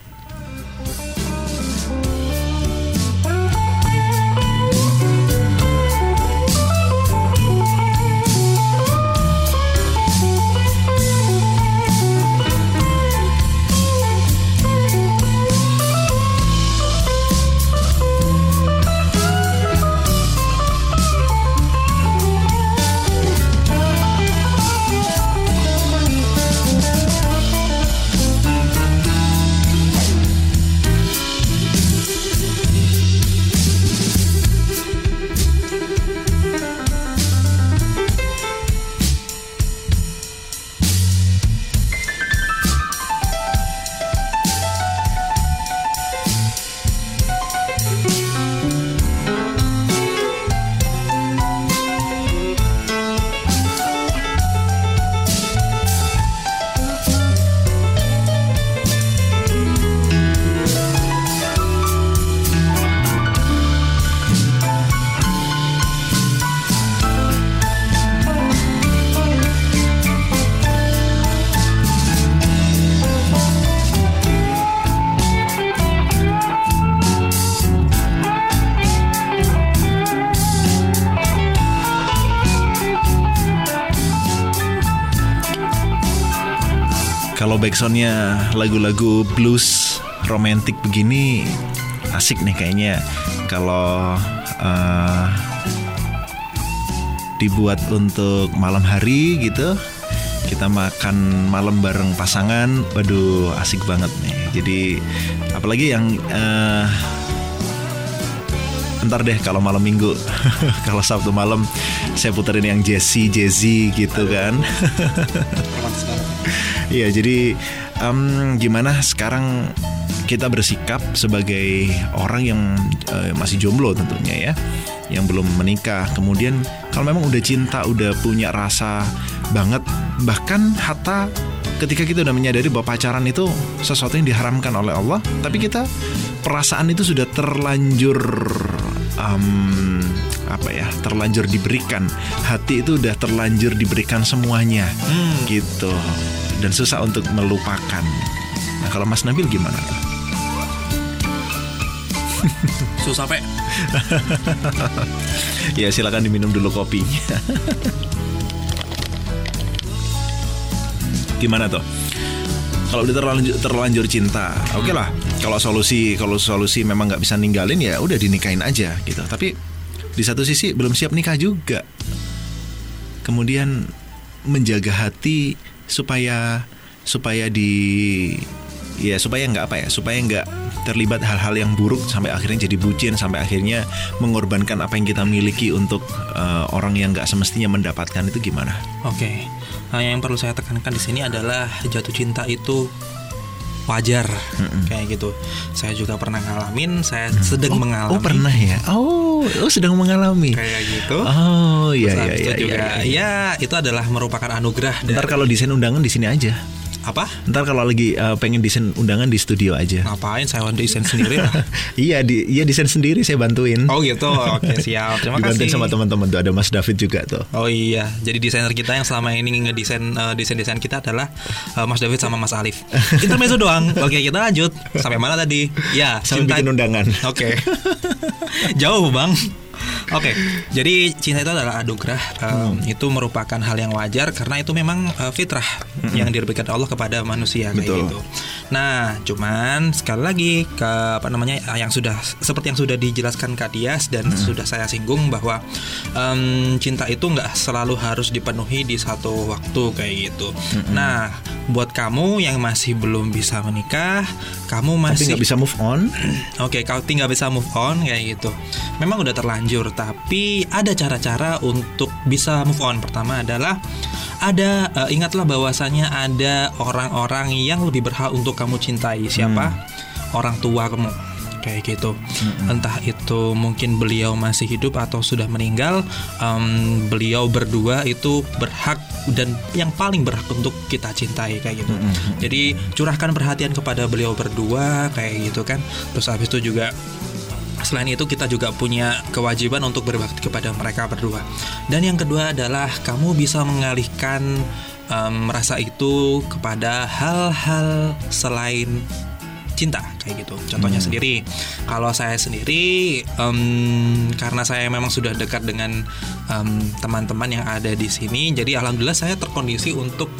Kalau backsoundnya lagu-lagu blues romantik begini asik nih kayaknya. Kalau eh, dibuat untuk malam hari gitu kita makan malam bareng pasangan waduh asik banget nih. Jadi apalagi yang eh, ntar deh kalau malam minggu (laughs) kalau sabtu malam saya puterin yang Jesse Jazzy gitu kan. Iya, jadi em, gimana sekarang kita bersikap sebagai orang yang eh, masih jomblo tentunya ya, yang belum menikah. Kemudian kalau memang udah cinta, udah punya rasa banget, bahkan hatta ketika kita udah menyadari bahwa pacaran itu sesuatu yang diharamkan oleh Allah, tapi kita perasaan itu sudah terlanjur em, apa ya, terlanjur diberikan. Hati itu udah terlanjur diberikan semuanya, gitu dan susah untuk melupakan. Nah, kalau Mas Nabil gimana? Susah pe. (laughs) Ya silakan diminum dulu kopinya. gimana tuh? Kalau udah terlanjur, terlanjur cinta, oke lah. Kalau solusi kalau solusi memang nggak bisa ninggalin ya udah dinikahin aja gitu. Tapi di satu sisi belum siap nikah juga. Kemudian menjaga hati supaya supaya di ya supaya nggak apa ya supaya nggak terlibat hal-hal yang buruk sampai akhirnya jadi bucin sampai akhirnya mengorbankan apa yang kita miliki untuk eh, orang yang nggak semestinya mendapatkan itu gimana? Oke. Nah, yang perlu saya tekankan di sini adalah jatuh cinta itu wajar kayak gitu. Saya juga pernah ngalamin, saya sedang mengalami Oh pernah ya? Oh, oh sedang mengalami. kayak gitu. Oh iya Terus iya iya itu juga iya. iya. ya itu adalah merupakan anugerah dari Ntar kalau desain undangan di sini aja. Apa? Ntar kalau lagi uh, pengen desain undangan di studio aja. Ngapain saya desain sendiri lah. (laughs) iya, di, iya desain sendiri saya bantuin. Oh gitu. Oke, (laughs) siap. Terima Dibantuin kasih. sama teman-teman tuh ada Mas David juga tuh. Oh iya, jadi desainer kita yang selama ini ngedesain uh, desain-desain kita adalah uh, Mas David sama Mas Alif. (laughs) Intermezzo doang. Oke, kita lanjut. Sampai mana tadi? Ya, Sampai cinta- bikin undangan. Oke. Jauh, Bang. Oke, jadi cinta itu adalah anugerah. Um, Itu merupakan hal yang wajar karena itu memang uh, fitrah yang diberikan Allah kepada manusia kayak gitu. Nah, cuman sekali lagi ke apa namanya uh, yang sudah seperti yang sudah dijelaskan Kak Dias dan sudah saya singgung bahwa um, cinta itu nggak selalu harus dipenuhi di satu waktu kayak gitu. Nah, buat kamu yang masih belum bisa menikah, kamu masih nggak bisa move on. (clears throat) Oke, kau tinggal bisa move on kayak gitu. Memang udah terlanjur, tapi ada cara-cara untuk bisa move on. Pertama adalah ada eh, ingatlah bahwasanya ada orang-orang yang lebih berhak untuk kamu cintai. Siapa? Orang tua kamu. Kayak gitu. Entah itu mungkin beliau masih hidup atau sudah meninggal, em, beliau berdua itu berhak dan yang paling berhak untuk kita cintai kayak gitu. Jadi curahkan perhatian kepada beliau berdua kayak gitu kan. Terus habis itu juga Selain itu kita juga punya kewajiban untuk berbakti kepada mereka berdua. Dan yang kedua adalah kamu bisa mengalihkan rasa itu kepada hal-hal selain cinta kayak gitu. Contohnya sendiri, kalau saya sendiri em, karena saya memang sudah dekat dengan em, teman-teman yang ada di sini, jadi alhamdulillah saya terkondisi untuk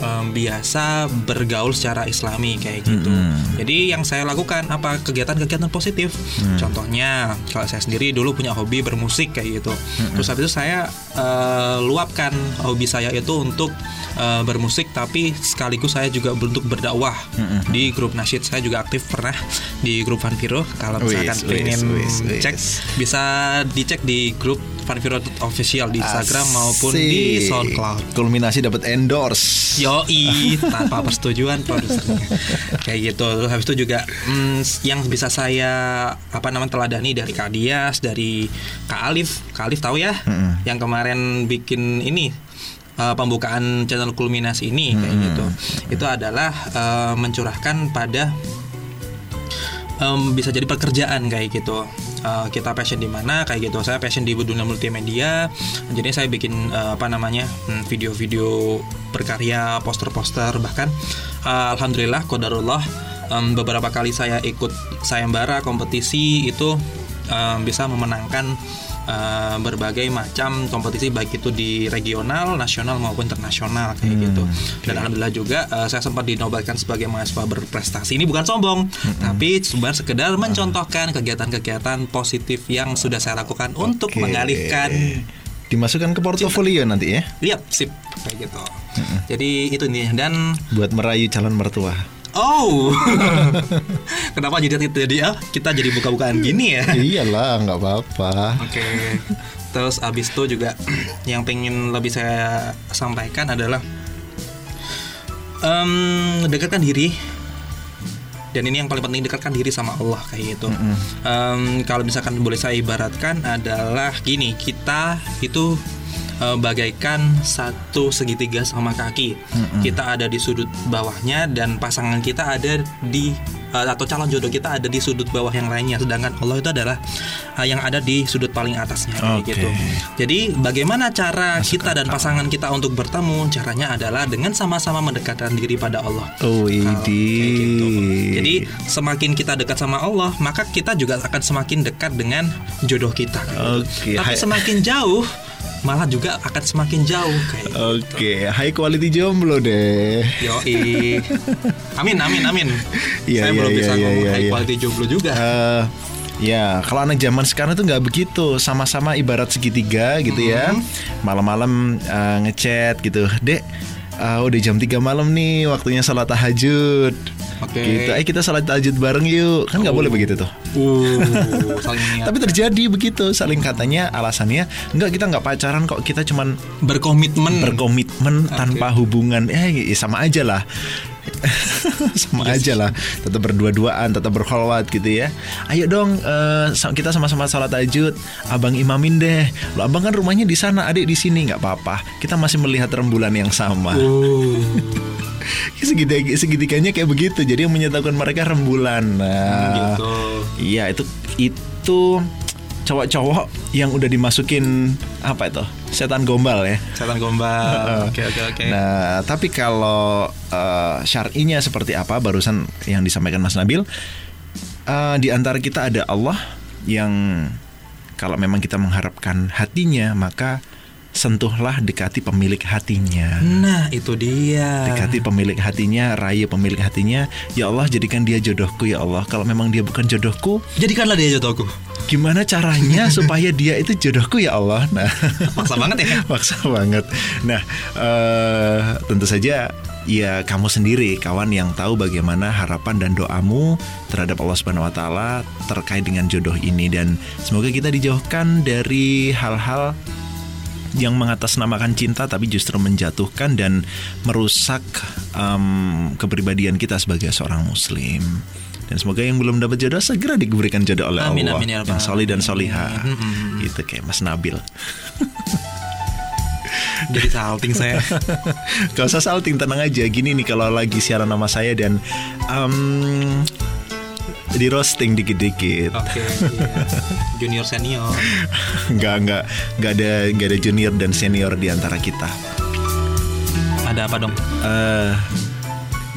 em, biasa bergaul secara Islami kayak gitu. Jadi yang saya lakukan apa kegiatan-kegiatan positif. Contohnya kalau saya sendiri dulu punya hobi bermusik kayak gitu. Terus habis itu saya eh, luapkan hobi saya itu untuk eh, bermusik tapi sekaligus saya juga untuk berdakwah di grup nasyid. Saya juga aktif pernah di grup Vanviro. Kalau misalkan Wis, pengen cek bisa dicek di grup Vanviro official di Instagram maupun di Asik. SoundCloud. Kulminasi dapat endorse. Yoi (laughs) tanpa persetujuan produsernya kayak gitu terus habis itu juga mm, yang bisa saya apa namanya teladani dari Kak Dias dari Kak Alif Kak Alif tahu ya yang kemarin bikin ini uh, pembukaan channel kulminasi ini kayak gitu itu adalah uh, mencurahkan pada em, bisa jadi pekerjaan kayak gitu. Eh, kita passion di mana kayak gitu. Saya passion di dunia multimedia. Jadi saya bikin eh, apa namanya hmm, video-video berkarya poster-poster bahkan eh, alhamdulillah kodarullah em, beberapa kali saya ikut sayembara kompetisi itu em, bisa memenangkan eh, berbagai macam kompetisi baik itu di regional, nasional maupun internasional kayak gitu. Dan alhamdulillah juga eh, saya sempat dinobatkan sebagai mahasiswa berprestasi. Ini bukan sombong, tapi sebenarnya sekedar mencontohkan kegiatan-kegiatan positif yang sudah saya lakukan untuk Oke. mengalihkan Dimasukkan ke portofolio nanti ya. lihat sip kayak gitu. Jadi itu nih dan Buat merayu calon mertua. Oh (laughs) kenapa jadi jadi ah kita jadi buka-bukaan gini ya? Iyalah, nggak apa-apa. Oke. Terus abis itu juga (clears throat) yang pengen lebih saya sampaikan adalah em, dekatkan diri dan ini yang paling penting dekatkan diri sama Allah kayak gitu. Em, kalau misalkan boleh saya ibaratkan adalah gini kita itu eh, bagaikan satu segitiga sama kaki. Kita ada di sudut bawahnya dan pasangan kita ada di eh, atau calon jodoh kita ada di sudut bawah yang lainnya. Sedangkan Allah itu adalah eh, yang ada di sudut paling atasnya Oke. gitu. Jadi bagaimana cara kita dan pasangan kita untuk bertemu? Caranya adalah dengan sama-sama mendekatkan diri pada Allah. Oh, Kalau kayak gitu. Jadi semakin kita dekat sama Allah, maka kita juga akan semakin dekat dengan jodoh kita. Oke, Tapi semakin jauh, malah juga akan semakin jauh kayak. gitu. Oke, high quality jomblo deh. Yoi. Amin, amin, amin. Iya, Saya iya, belum iya, bisa iya, ngomong iya, high iya. quality jomblo juga. Eh, ya, kalau anak zaman sekarang tuh nggak begitu, sama-sama ibarat segitiga gitu ya. Malam-malam eh, ngechat gitu, dek. eh, udah jam 3 malam nih, waktunya sholat tahajud. Oke. Gitu, ayo kita sholat tahajud bareng yuk. Kan nggak boleh begitu tuh. Uh, saling. (laughs) Tapi terjadi begitu, saling katanya alasannya nggak kita nggak pacaran kok, kita cuman berkomitmen. berkomitmen tanpa hubungan eh sama aja lah (laughs) sama aja lah tetap berdua-duaan tetap berkholwat gitu ya ayo dong sa- kita sama-sama sholat tahajud abang imamin deh lo abang kan rumahnya di sana adik di sini nggak apa-apa kita masih melihat rembulan yang sama Uh. Segitiga, segitiganya kayak begitu. Jadi yang menyatukan mereka rembulan. Nah, gitu. Iya itu itu cowok-cowok yang udah dimasukin apa itu setan gombal ya. Setan gombal. (laughs) Oke oke oke. Nah tapi kalau uh, syar'inya seperti apa barusan yang disampaikan Mas Nabil uh, di antara kita ada Allah yang kalau memang kita mengharapkan hatinya maka sentuhlah dekati pemilik hatinya. Nah itu dia. Dekati pemilik hatinya, rayu pemilik hatinya. Ya Allah jadikan dia jodohku ya Allah. Kalau memang dia bukan jodohku, Jadikanlah dia jodohku. gimana caranya (laughs) supaya dia itu jodohku ya Allah? Nah, Maksa banget ya. (laughs) maksa banget. Nah, eh, tentu saja ya kamu sendiri kawan yang tahu bagaimana harapan dan doamu terhadap Allah Subhanahu wa taala terkait dengan jodoh ini dan semoga kita dijauhkan dari hal-hal yang mengatasnamakan cinta tapi justru menjatuhkan dan merusak em, kepribadian kita sebagai seorang muslim. Dan semoga yang belum dapat jodoh segera diberikan jodoh oleh Amin, Allah amin, ya yang solid dan alamin. solihah. Hmm, hmm, hmm. Gitu kayak Mas Nabil. (laughs) Jadi salting saya. (laughs) Gak usah salting, tenang aja. Gini nih kalau lagi siaran nama saya dan em, di roasting dikit-dikit. Oke. (laughs) iya. Junior senior. Nggak nggak nggak ada nggak ada junior dan senior di antara kita. Ada apa dong? eh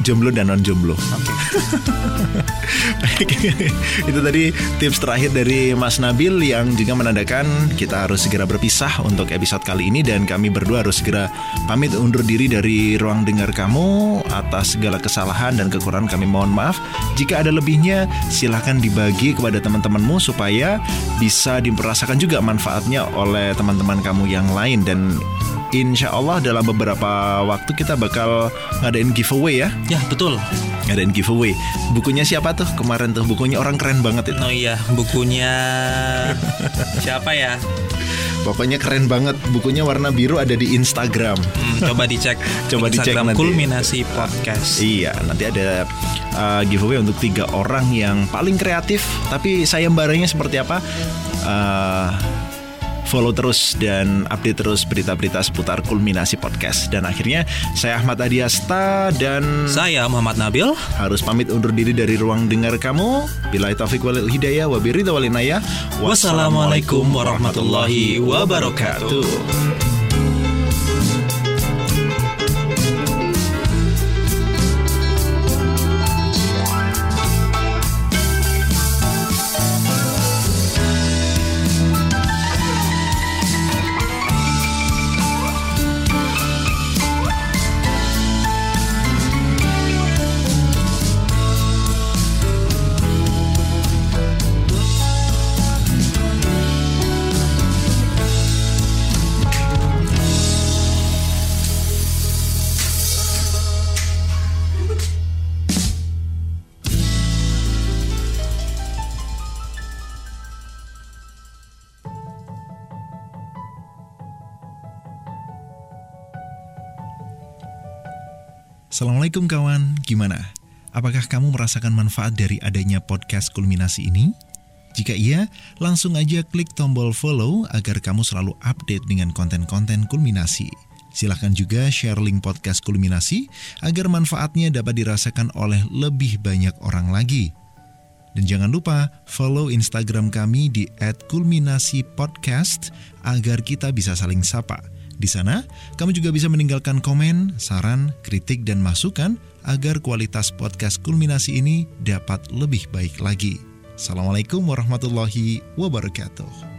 jomblo dan non jomblo. Oke. (laughs) (laughs) Itu tadi tips terakhir dari Mas Nabil yang juga menandakan kita harus segera berpisah untuk episode kali ini dan kami berdua harus segera pamit undur diri dari ruang dengar kamu atas segala kesalahan dan kekurangan kami mohon maaf. Jika ada lebihnya silahkan dibagi kepada teman-temanmu supaya bisa dirasakan juga manfaatnya oleh teman-teman kamu yang lain dan Insya Allah dalam beberapa waktu kita bakal ngadain giveaway ya Ya betul. Ngadain giveaway Bukunya siapa tuh kemarin tuh Bukunya orang keren banget itu Oh iya, bukunya (laughs) siapa ya? Pokoknya keren banget Bukunya warna biru ada di Instagram Hmm, coba dicek. (laughs) Coba dicek Instagram nanti. Kulminasi Podcast. Iya nanti ada uh, giveaway untuk tiga orang yang paling kreatif Tapi sayembaranya seperti apa Uh, Follow terus dan update terus berita-berita seputar kulminasi podcast Dan akhirnya saya Ahmad Adiasta dan Saya Muhammad Nabil. harus pamit undur diri dari ruang dengar kamu. Bila taufik walil hidayah wa birida walinaya. Wassalamualaikum warahmatullahi wabarakatuh. Assalamualaikum kawan, gimana? Apakah kamu merasakan manfaat dari adanya podcast kulminasi ini? Jika iya, langsung aja klik tombol follow agar kamu selalu update dengan konten-konten kulminasi. Silahkan juga share link podcast kulminasi agar manfaatnya dapat dirasakan oleh lebih banyak orang lagi. Dan jangan lupa follow Instagram kami di @kulminasipodcast agar kita bisa saling sapa. Di sana, kamu juga bisa meninggalkan komen, saran, kritik, dan masukan agar kualitas podcast kulminasi ini dapat lebih baik lagi. Assalamualaikum warahmatullahi wabarakatuh.